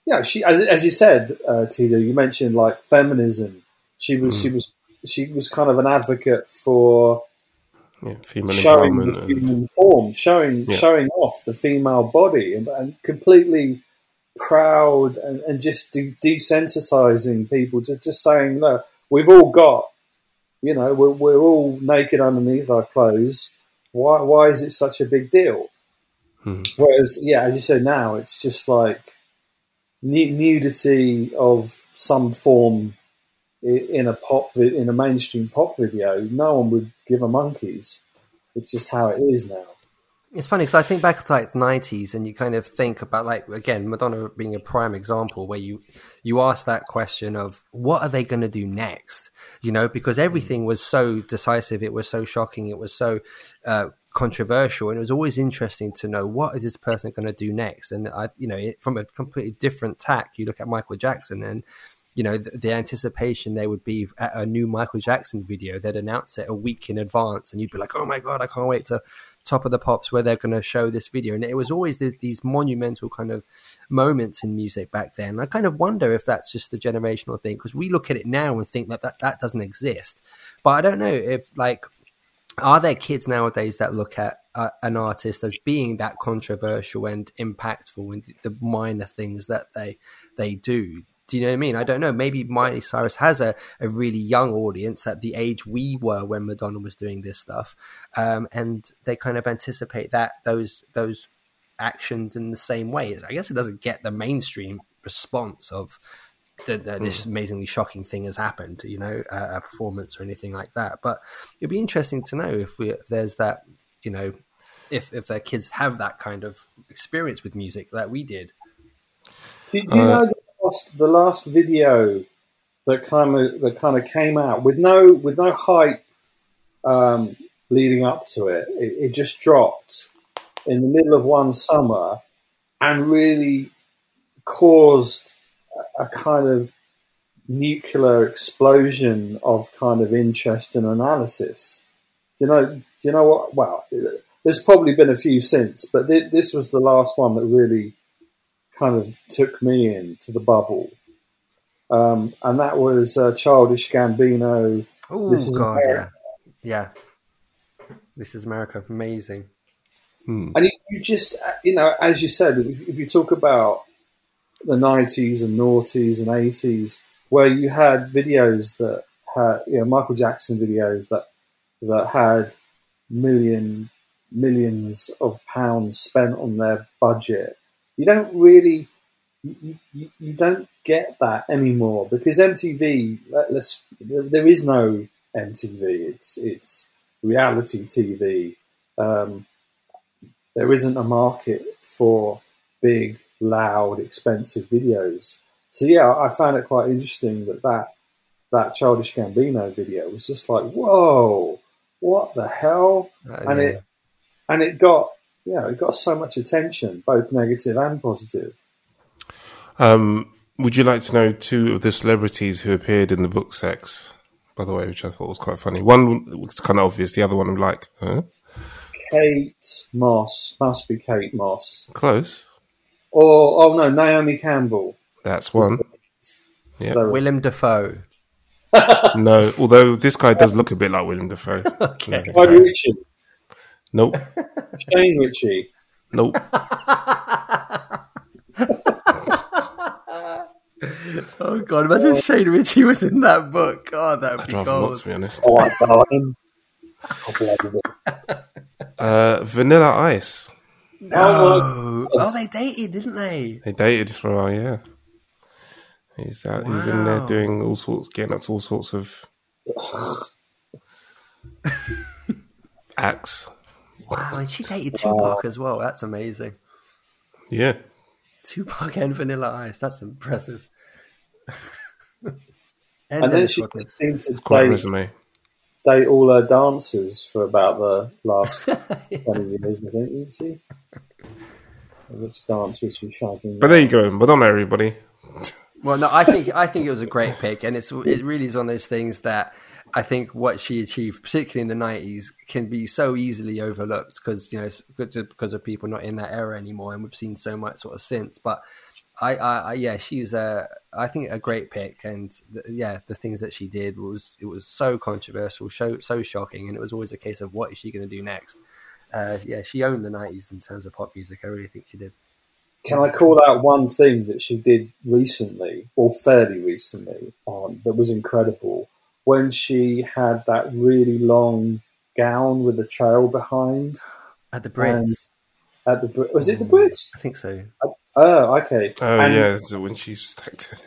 you know, she as, as you said, uh, Tito, you mentioned like feminism. She was she was she was kind of an advocate for Yeah, female showing the empowerment. And, human form, showing Yeah. showing off the female body, and, and completely proud and, and just de- desensitizing people to just saying, look, we've all got, you know, we're, we're all naked underneath our clothes. Why why is it such a big deal? Hmm. Whereas, yeah, as you said, now it's just like nudity of some form in a pop in a mainstream pop video. No one would give a monkeys. It's just how it is now. It's funny because I think back to like the nineties, and you kind of think about like again Madonna being a prime example, where you you ask that question of what are they going to do next, you know, because everything was so decisive, it was so shocking, it was so uh, controversial, and it was always interesting to know what is this person going to do next. And I, you know, from a completely different tack, you look at Michael Jackson and you know, the, the, anticipation there would be at a new Michael Jackson video. They'd announce it a week in advance, and you'd be like, "Oh my god, I can't wait to Top of the Pops where they're going to show this video." And it was always the, these monumental kind of moments in music back then. I kind of wonder if that's just a generational thing because we look at it now and think that, that that doesn't exist. But I don't know if like are there kids nowadays that look at uh, an artist as being that controversial and impactful in the minor things that they they do do you know what I mean? I don't know. Maybe Miley Cyrus has a, a really young audience at the age we were when Madonna was doing this stuff, um, and they kind of anticipate that those those actions in the same way. I guess it doesn't get the mainstream response of the, the, this hmm. amazingly shocking thing has happened, you know, uh, a performance or anything like that. But it'd be interesting to know if we if there's that, you know, if if their kids have that kind of experience with music that we did. Do, do you uh, know last the last video that kind of that kind of came out with no with no hype um, leading up to it. it. It just dropped in the middle of one summer and really caused a kind of nuclear explosion of kind of interest and analysis. Do you know? Do you know what? Well, there's probably been a few since, but th- this was the last one that really kind of took me into the bubble. Um, and that was uh, Childish Gambino. Oh God, America. yeah, yeah. This is America, amazing. Hmm. And you just, uh, you know, as you said, if, if you talk about the nineties and noughties and eighties, where you had videos that had, you know, Michael Jackson videos that that had million millions of pounds spent on their budget you don't really you, you, you don't get that anymore because MTV. Let, us there is no MTV. It's it's reality TV. Um, there isn't a market for big, loud, expensive videos. So yeah, I found it quite interesting that that that Childish Gambino video was just like, whoa, what the hell? And it and it got yeah, it got so much attention, both negative and positive. Um, would you like to know two of the celebrities who appeared in the book Sex? By the way, which I thought was quite funny. One was kind of obvious. The other one, I'm like, huh? Kate Moss must be Kate Moss. Close. Or oh no, Naomi Campbell. That's one. Yeah. Willem Dafoe. *laughs* no, although this guy does look a bit like Willem Dafoe. *laughs* okay. No. Richard. Nope. *laughs* Shane Richie. Nope. oh god! Imagine if Shane Richie was in that book. Oh, that would be gold. Not, to be honest. Oh, I uh, Vanilla Ice. Oh, no. Oh, they dated, didn't they? They dated for a while. Yeah. He's out. Wow. He's in there doing all sorts, getting up to all sorts of *laughs* acts. Wow, and she dated Tupac as well. That's amazing. Yeah. Tupac and Vanilla Ice. That's impressive. and, *laughs* and then she seemed to quite date, resume. Date all her dancers for about the last *laughs* yeah. 20 years, I think, didn't she? Which dance was she shagging? But there you go. But not everybody. well, no, I think I think it was a great pick, and it's it really is one of those things that I think what she achieved, particularly in the nineties, can be so easily overlooked because you know because of people not in that era anymore, and we've seen so much sort of since. But I, I, I yeah, she's a I think a great pick, and the, yeah, the things that she did was it was so controversial, so so shocking, and it was always a case of what is she going to do next. Uh, yeah, she owned the nineties in terms of pop music. I really think she did. Can I call out one thing that she did recently, or fairly recently, um, that was incredible? when she had that really long gown with a trail behind at the Brits. At the was it the Brits? I think so. Oh, okay. Oh and, yeah, so when she stacked it,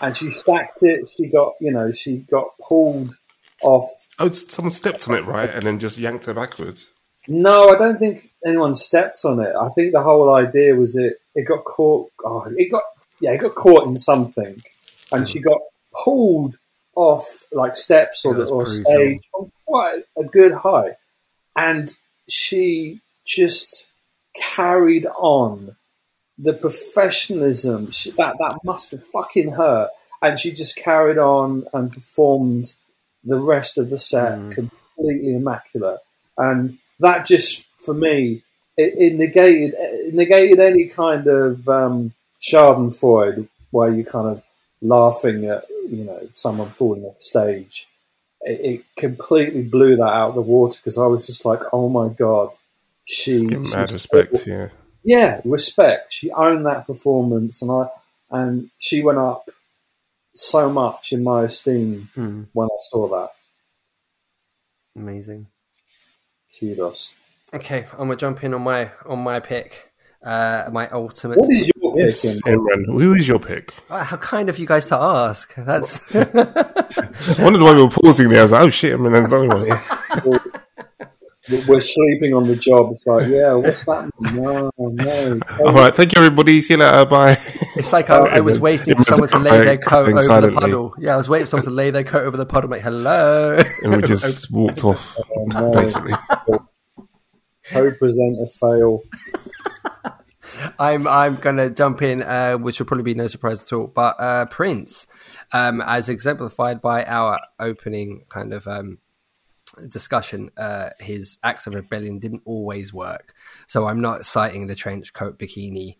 and she stacked it. She got you know she got pulled off. Oh, someone stepped on it, right, and then just yanked her backwards. No, I don't think anyone stepped on it. I think the whole idea was it it got caught. Oh, it got yeah, it got caught in something, and she got pulled off like steps or, yeah, or stage from quite a good height. And she just carried on the professionalism she, that that must have fucking hurt, and she just carried on and performed the rest of the set Mm. completely immaculate, and that just for me it, it negated it negated any kind of um, Schadenfreude where you kind of laughing at you know someone falling off stage. It, it completely blew that out of the water because I was just like, oh my god, she. Give mad respect, yeah. Yeah, respect. She owned that performance, and I and she went up so much in my esteem Mm, when I saw that. amazing. Kudos. Okay, I'm gonna jump in on my on my pick. Uh, my ultimate. What is your Yes, pick? Imran, who is your pick? Ah, How kind of you guys to ask. That's *laughs* I wondered why we were pausing there. I was like, oh shit, I'm in another one here. *laughs* in? We're sleeping on the job. It's like, yeah, what's that? No, no. All right, thank you, everybody. See you later. Bye. It's like I, I was *laughs* waiting for someone to lay their coat over silently. the puddle. Yeah, I was waiting for someone to lay their coat over the puddle. Like, hello. And we just *laughs* walked off, no. basically. Co-presenter fail. I'm I'm gonna jump in, uh, which will probably be no surprise at all. But uh, Prince, um, as exemplified by our opening kind of um, discussion, uh, his acts of rebellion didn't always work. So I'm not citing the trench coat bikini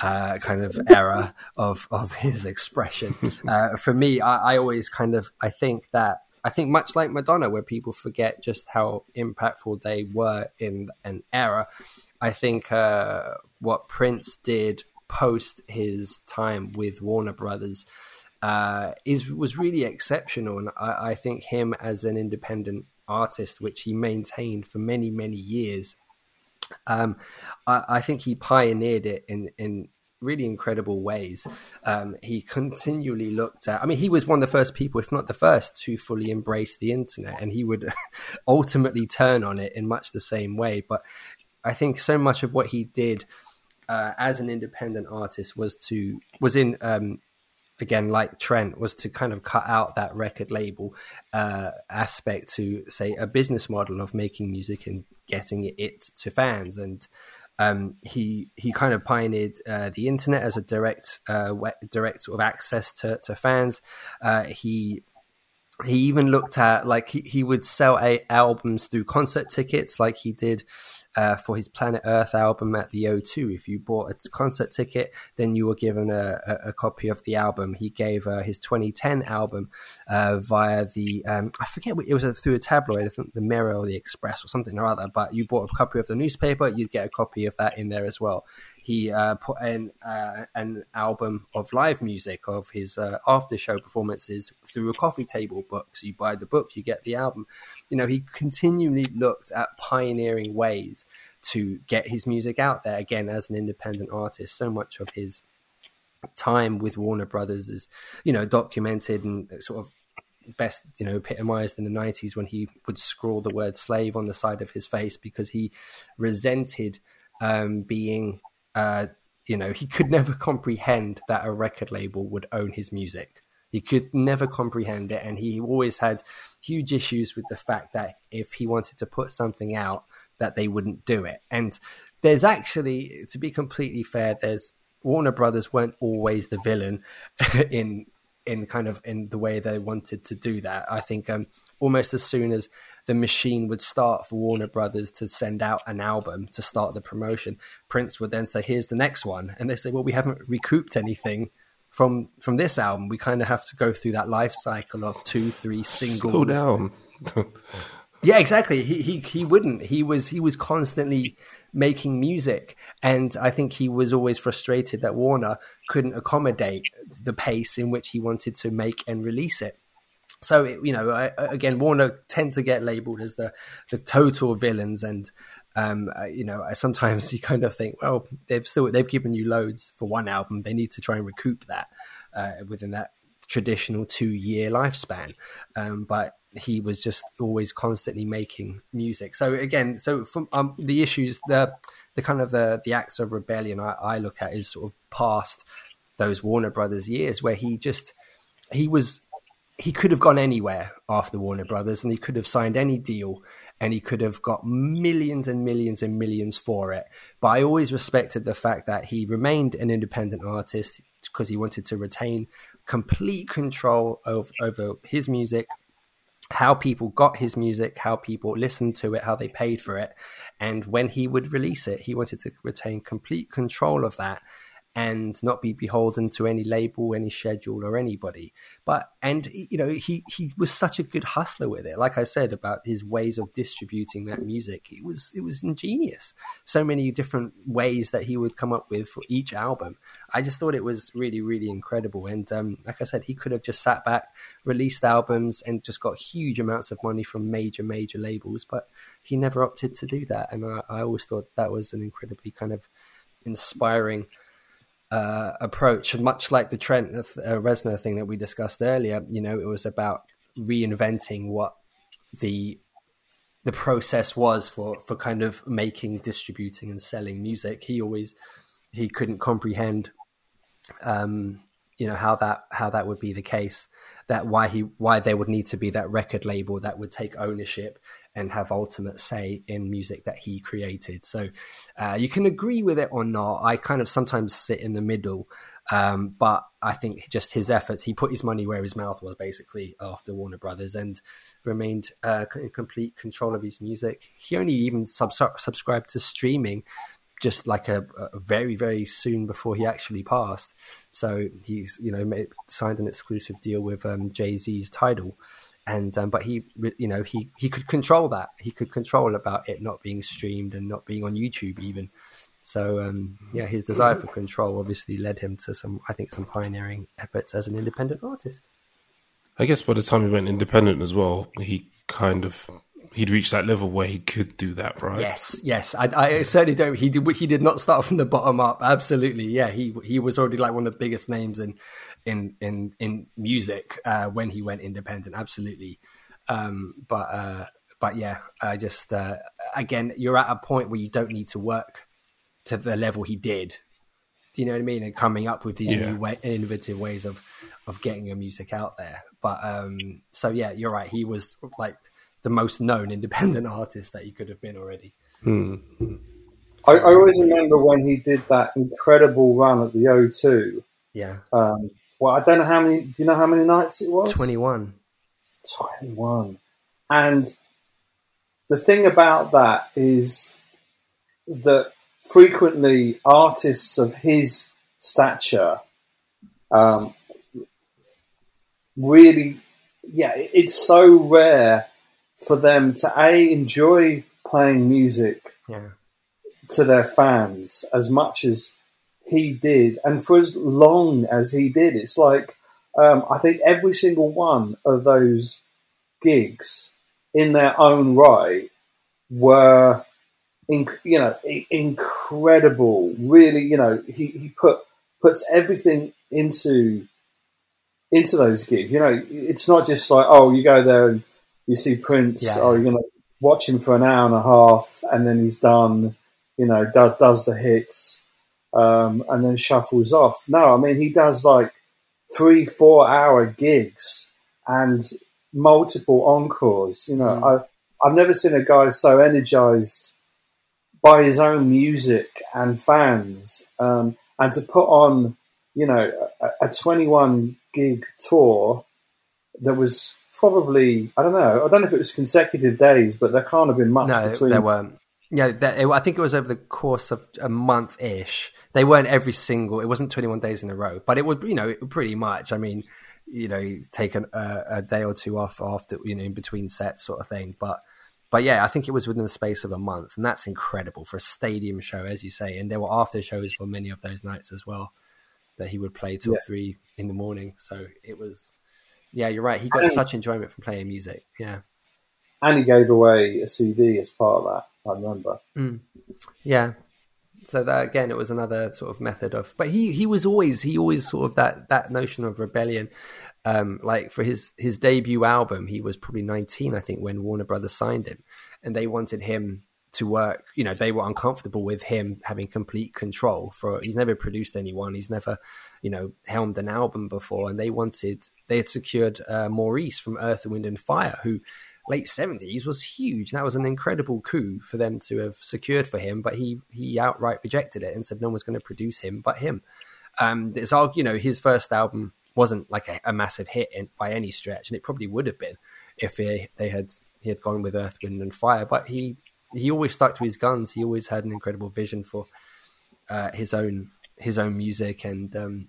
uh, kind of era of of his expression. *laughs* Uh, for me, I, I always kind of I think that. I think much like Madonna, where people forget just how impactful they were in an era, I think uh, what Prince did post his time with Warner Brothers uh, is was really exceptional, and I, I think him as an independent artist, which he maintained for many many years, um, I, I think he pioneered it in in really incredible ways. Um, he continually looked at. I mean, he was one of the first people, if not the first, to fully embrace the internet, and he would *laughs* ultimately turn on it in much the same way. But I think so much of what he did uh, as an independent artist was to was in um, again like Trent was to kind of cut out that record label uh, aspect to say a business model of making music and getting it to fans and. Um, he he kind of pioneered uh, the internet as a direct uh, direct sort of access to, to fans. Uh, he he even looked at like he, he would sell a, albums through concert tickets like he did uh, for his planet earth album at the o2 if you bought a concert ticket then you were given a, a, a copy of the album. He gave uh, his 2010 album uh, via the um, i forget it was through a tabloid i think the mirror or the express or something or other but you bought a copy of the newspaper you'd get a copy of that in there as well he uh, put in uh, an album of live music of his uh, after show performances through a coffee table book. So you buy the book, you get the album. You know, he continually looked at pioneering ways to get his music out there again as an independent artist. So much of his time with Warner Brothers is, you know, documented and sort of best you know epitomized in the 90s when he would scrawl the word slave on the side of his face because he resented um, being uh, you know he could never *laughs* comprehend that a record label would own his music. He could never comprehend it and he always had huge issues with the fact that if he wanted to put something out that they wouldn't do it. And there's actually to be completely fair there's warner brothers weren't always the villain *laughs* in in kind of in the way they wanted to do that. I think um, almost as soon as the machine would start for Warner Brothers to send out an album to start the promotion, Prince would then say, "Here's the next one," and they say, "Well, we haven't recouped anything." From from this album, we kind of have to go through that life cycle of two, three singles. Slow down. *laughs* Yeah, exactly. He he he wouldn't. He was he was constantly making music, and I think he was always frustrated that Warner couldn't accommodate the pace in which he wanted to make and release it. So it, you know, I, again, Warner tend to get labeled as the the total villains, and um, you know, sometimes *laughs* you kind of think, well, they've still they've given you loads for one album. They need to try and recoup that uh, within that traditional two year lifespan. Um, but he was just always constantly making music. So again, so from um, the issues, the the kind of the the acts of rebellion I, I look at is sort of past those Warner Brothers years where he just he was he could have gone anywhere after Warner Brothers and he could have signed any deal and he could have got millions and millions and millions for it. But I always respected the fact that he remained an independent artist because he wanted to retain complete control of, over his music, how people got his music, how people listened to it, how they paid for it. And when he would release it, he wanted to retain complete control of that and not be beholden to any label, any schedule, or anybody. But and you know he he was such a good hustler with it. Like I said about his ways of distributing that music, it was it was ingenious. So many different ways that he would come up with for each album. I just thought it was really really incredible. And um, like I said, he could have just sat back, released albums, and just got huge amounts of money from major major labels. But he never opted to do that, and I, I always thought that was an incredibly kind of inspiring uh, approach, much like the Trent uh, Reznor thing that we discussed earlier. You know, it was about reinventing what the the process was for for kind of making, distributing, and selling music. He always he couldn't comprehend, um, you know, how that how that would be the case. That why he why there would need to be that record label that would take ownership and have ultimate say in music that he created. So uh, you can agree with it or not. I kind of sometimes sit in the middle, um, but I think just his efforts, he put his money where his mouth was basically after Warner Brothers and remained uh, in complete control of his music. He only even sub- subscribed to streaming just like a, a, very very soon before he actually passed. So he's you know made, signed an exclusive deal with um, jay-z's Tidal, and um, but he you know he he could control that. He could control about it not being streamed and not being on youtube even. So um, yeah his desire for control obviously led him to some i think some pioneering efforts as an independent artist. I guess by the time he went independent as well he kind of he'd reached that level where he could do that, right? Yes, yes. I, I, certainly don't. He did. He did not start from the bottom up. Absolutely, yeah. He he was already like one of the biggest names in in in in music uh, when he went independent. Absolutely. Um, but uh, but yeah, I just uh, again, you're at a point where you don't need to work to the level he did. Do you know what I mean? And coming up with these yeah. new way, innovative ways of of getting your music out there. But um, so yeah, you're right. He was like the most known independent *laughs* artist that he could have been already. Hmm. I, I, always remember when he did that incredible run at the O2. Yeah. Um, well, I don't know how many. Do you know how many nights it was? Twenty-one. Twenty-one. And the thing about that is that frequently artists of his stature um, really, yeah, it's so rare for them to a enjoy playing music yeah. to their fans as much as he did, and for as long as he did. It's like um, I think every single one of those gigs, in their own right, were inc- you know incredible. Really, you know, he, he put puts everything into into those gigs. You know, it's not just like oh, you go there and you see Prince, yeah. oh, going to watch him for an hour and a half, and then he's done. You know, do, does the hits, um, and then shuffles off. No, I mean he does like three, four hour gigs and multiple encores. You know, mm. I I've never seen a guy so energized by his own music and fans, um, and to put on, you know, a, a 21 gig tour that was probably I don't know. I don't know if it was consecutive days, but there can't have been much no, between. there weren't. Yeah, I think it was over the course of a month ish. They weren't every single. It wasn't twenty one days in a row, but it would you know pretty much. I mean, you know, take an, uh, a day or two off after you know in between sets, sort of thing. But but yeah, I think it was within the space of a month, and that's incredible for a stadium show, as you say. And there were after shows for many of those nights as well that he would play till yeah. three in the morning. So it was yeah, you're right. He got and such enjoyment from playing music. Yeah. And he gave away a CD as part of that. I remember. Mm. Yeah. So that again, it was another sort of method of. But he he was always he always sort of that that notion of rebellion. Um, like for his his debut album, he was probably 19, I think, when Warner Brothers signed him, and they wanted him to work. You know, they were uncomfortable with him having complete control. For he's never produced anyone. He's never you know, helmed an album before, and they wanted they had secured uh, Maurice from Earth, Wind and Fire, who late seventies was huge. That was an incredible coup for them to have secured for him, but he he outright rejected it and said no one's going to produce him but him. Um, it's all you know. His first album wasn't like a, a massive hit in, by any stretch, and it probably would have been if he, they had he had gone with Earth, Wind and Fire. But he he always stuck to his guns. He always had an incredible vision for uh, his own his own music, and um,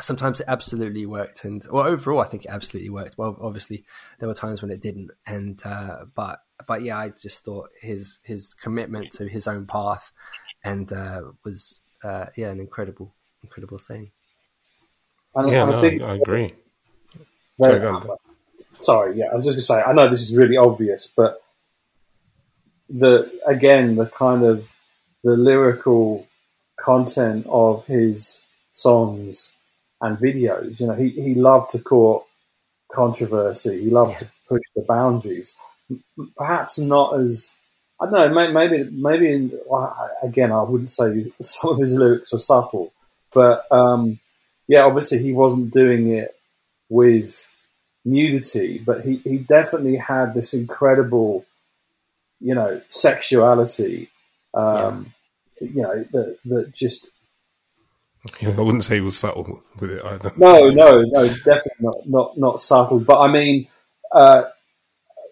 sometimes it absolutely worked. And well, overall, I think it absolutely worked. Well, obviously, there were times when it didn't, and uh, but but yeah, I just thought his his commitment to his own path and uh, was uh, yeah an incredible incredible thing. And, Yeah, and no, I think I agree. very- Sorry, go sorry, yeah, I was just gonna say, I know this is really obvious, but the again, the kind of the lyrical content of his songs and videos, you know, he, he loved to court controversy. He loved Yeah. to push the boundaries. Perhaps not as I don't know. Maybe maybe in, again, I wouldn't say *laughs* some of his lyrics are subtle, but um, yeah, obviously he wasn't doing it with nudity, but he, he definitely had this incredible, you know, sexuality, um, you know, that, that just, Yeah, *laughs* I wouldn't say he was subtle with it either. no, no, no, definitely not, not, not subtle. But I mean, uh,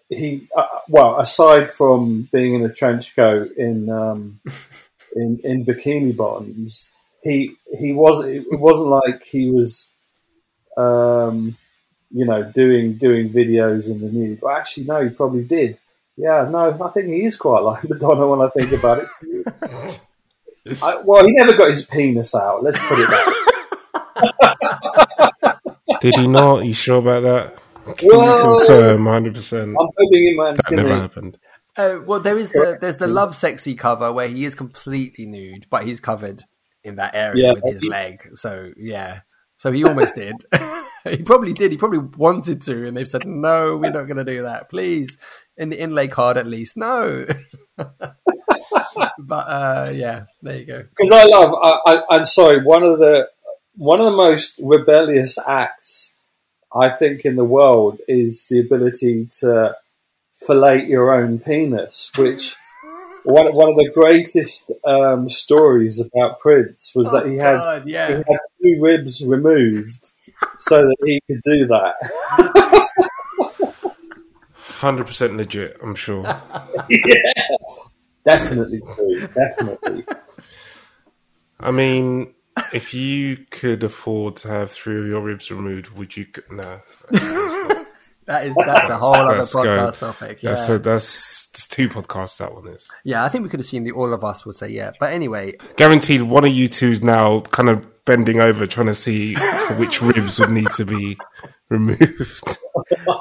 he, uh, well, aside from being in a trench coat in, um, *laughs* in, in bikini bottoms, he, he was, it wasn't like he was, um, you know, doing doing videos in the nude. But actually, no, he probably did. Yeah, no, I think he is quite like *laughs* Madonna when I think about it. I, *laughs* well, he never got his penis out. Let's put it that. *laughs* Did he not? you sure about that? Can Well, confirm 100%? I'm hoping in man's That never gonna. happened. Uh, well, there is the there's the Lovesexy cover where he is completely nude, but he's covered in that area Yeah. with his leg. So yeah, so he almost did. *laughs* he probably did. He probably wanted to, and they've said no, we're not going to do that. Please, in the inlay card at least, no. But uh, yeah, there you go. Because I love. I, I, I'm sorry. One of the one of the most rebellious acts I think in the world is the ability to fillet your own penis, which. One, one of the greatest um, stories about Prince was that he had Oh, God, he had two ribs removed so that he could do that. 100% legit, I'm sure. *laughs* definitely true. Definitely. *laughs* I mean, if you could afford to have three of your ribs removed, would you? g- No. *laughs* That is that's a whole other Let's go. podcast topic. Yeah. That's, a, that's, that's two podcasts, that one is. yeah, I think we could assume that all of us would say yeah. But anyway, Guaranteed one of you two's now kind of bending over trying to see which ribs would need to be removed.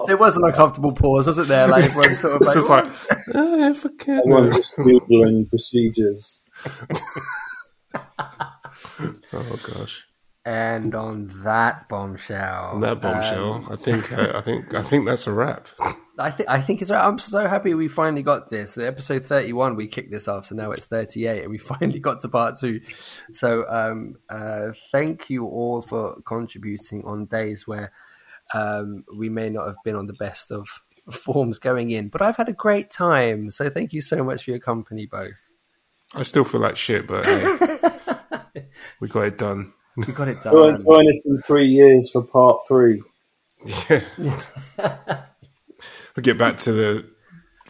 there was an uncomfortable pause, wasn't there? Like everyone sort of It's like, just like, oh, for Everyone's goodness. just procedures. *laughs* Oh gosh. And on that bombshell, that bombshell, um, I think uh, I think I think that's a wrap. *laughs* I think I think it's. right. I'm so happy we finally got this. The episode 31, we kicked this off, so now it's 38, and we *laughs* finally got to part two. So, um, uh, thank you all for contributing on days where um, we may not have been on the best of *laughs* forms going in, but I've had a great time. So, thank you so much for your company, both. I still feel like shit, but hey, we got it done. We got it *laughs* done. join us in three years for part three. Yeah. we'll *laughs* get back to the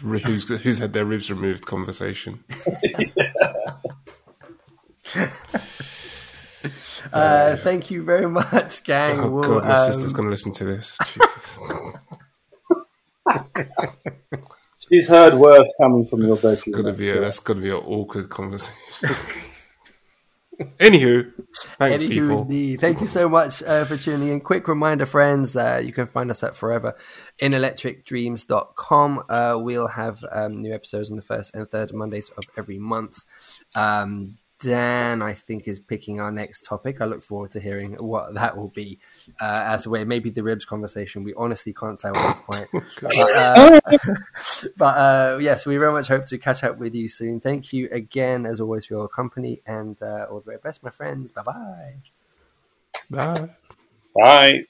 who's who's had their ribs removed conversation. *laughs* Uh, thank you very much, gang. Oh We'll, god, my um, sister's gonna listen to this. She's heard words coming from your bedroom. gonna be a, that's gonna be an awkward conversation. Anywho, thanks Anywho, people. indeed. Thank you so much uh, for tuning in. Quick reminder, friends, that you can find us at forever in electricdreams.com. Uh, we'll have um, new episodes on the first and third Mondays of every month. Um, Dan, I think, is picking our next topic. I look forward to hearing what that will be. Uh, as to where maybe the ribs conversation, we honestly can't tell at this point. *laughs* but, uh, *laughs* but uh, yes, we very much hope to catch up with you soon. Thank you again, as always, for your company and uh, all the very best, my friends. Bye-bye. Bye. Bye.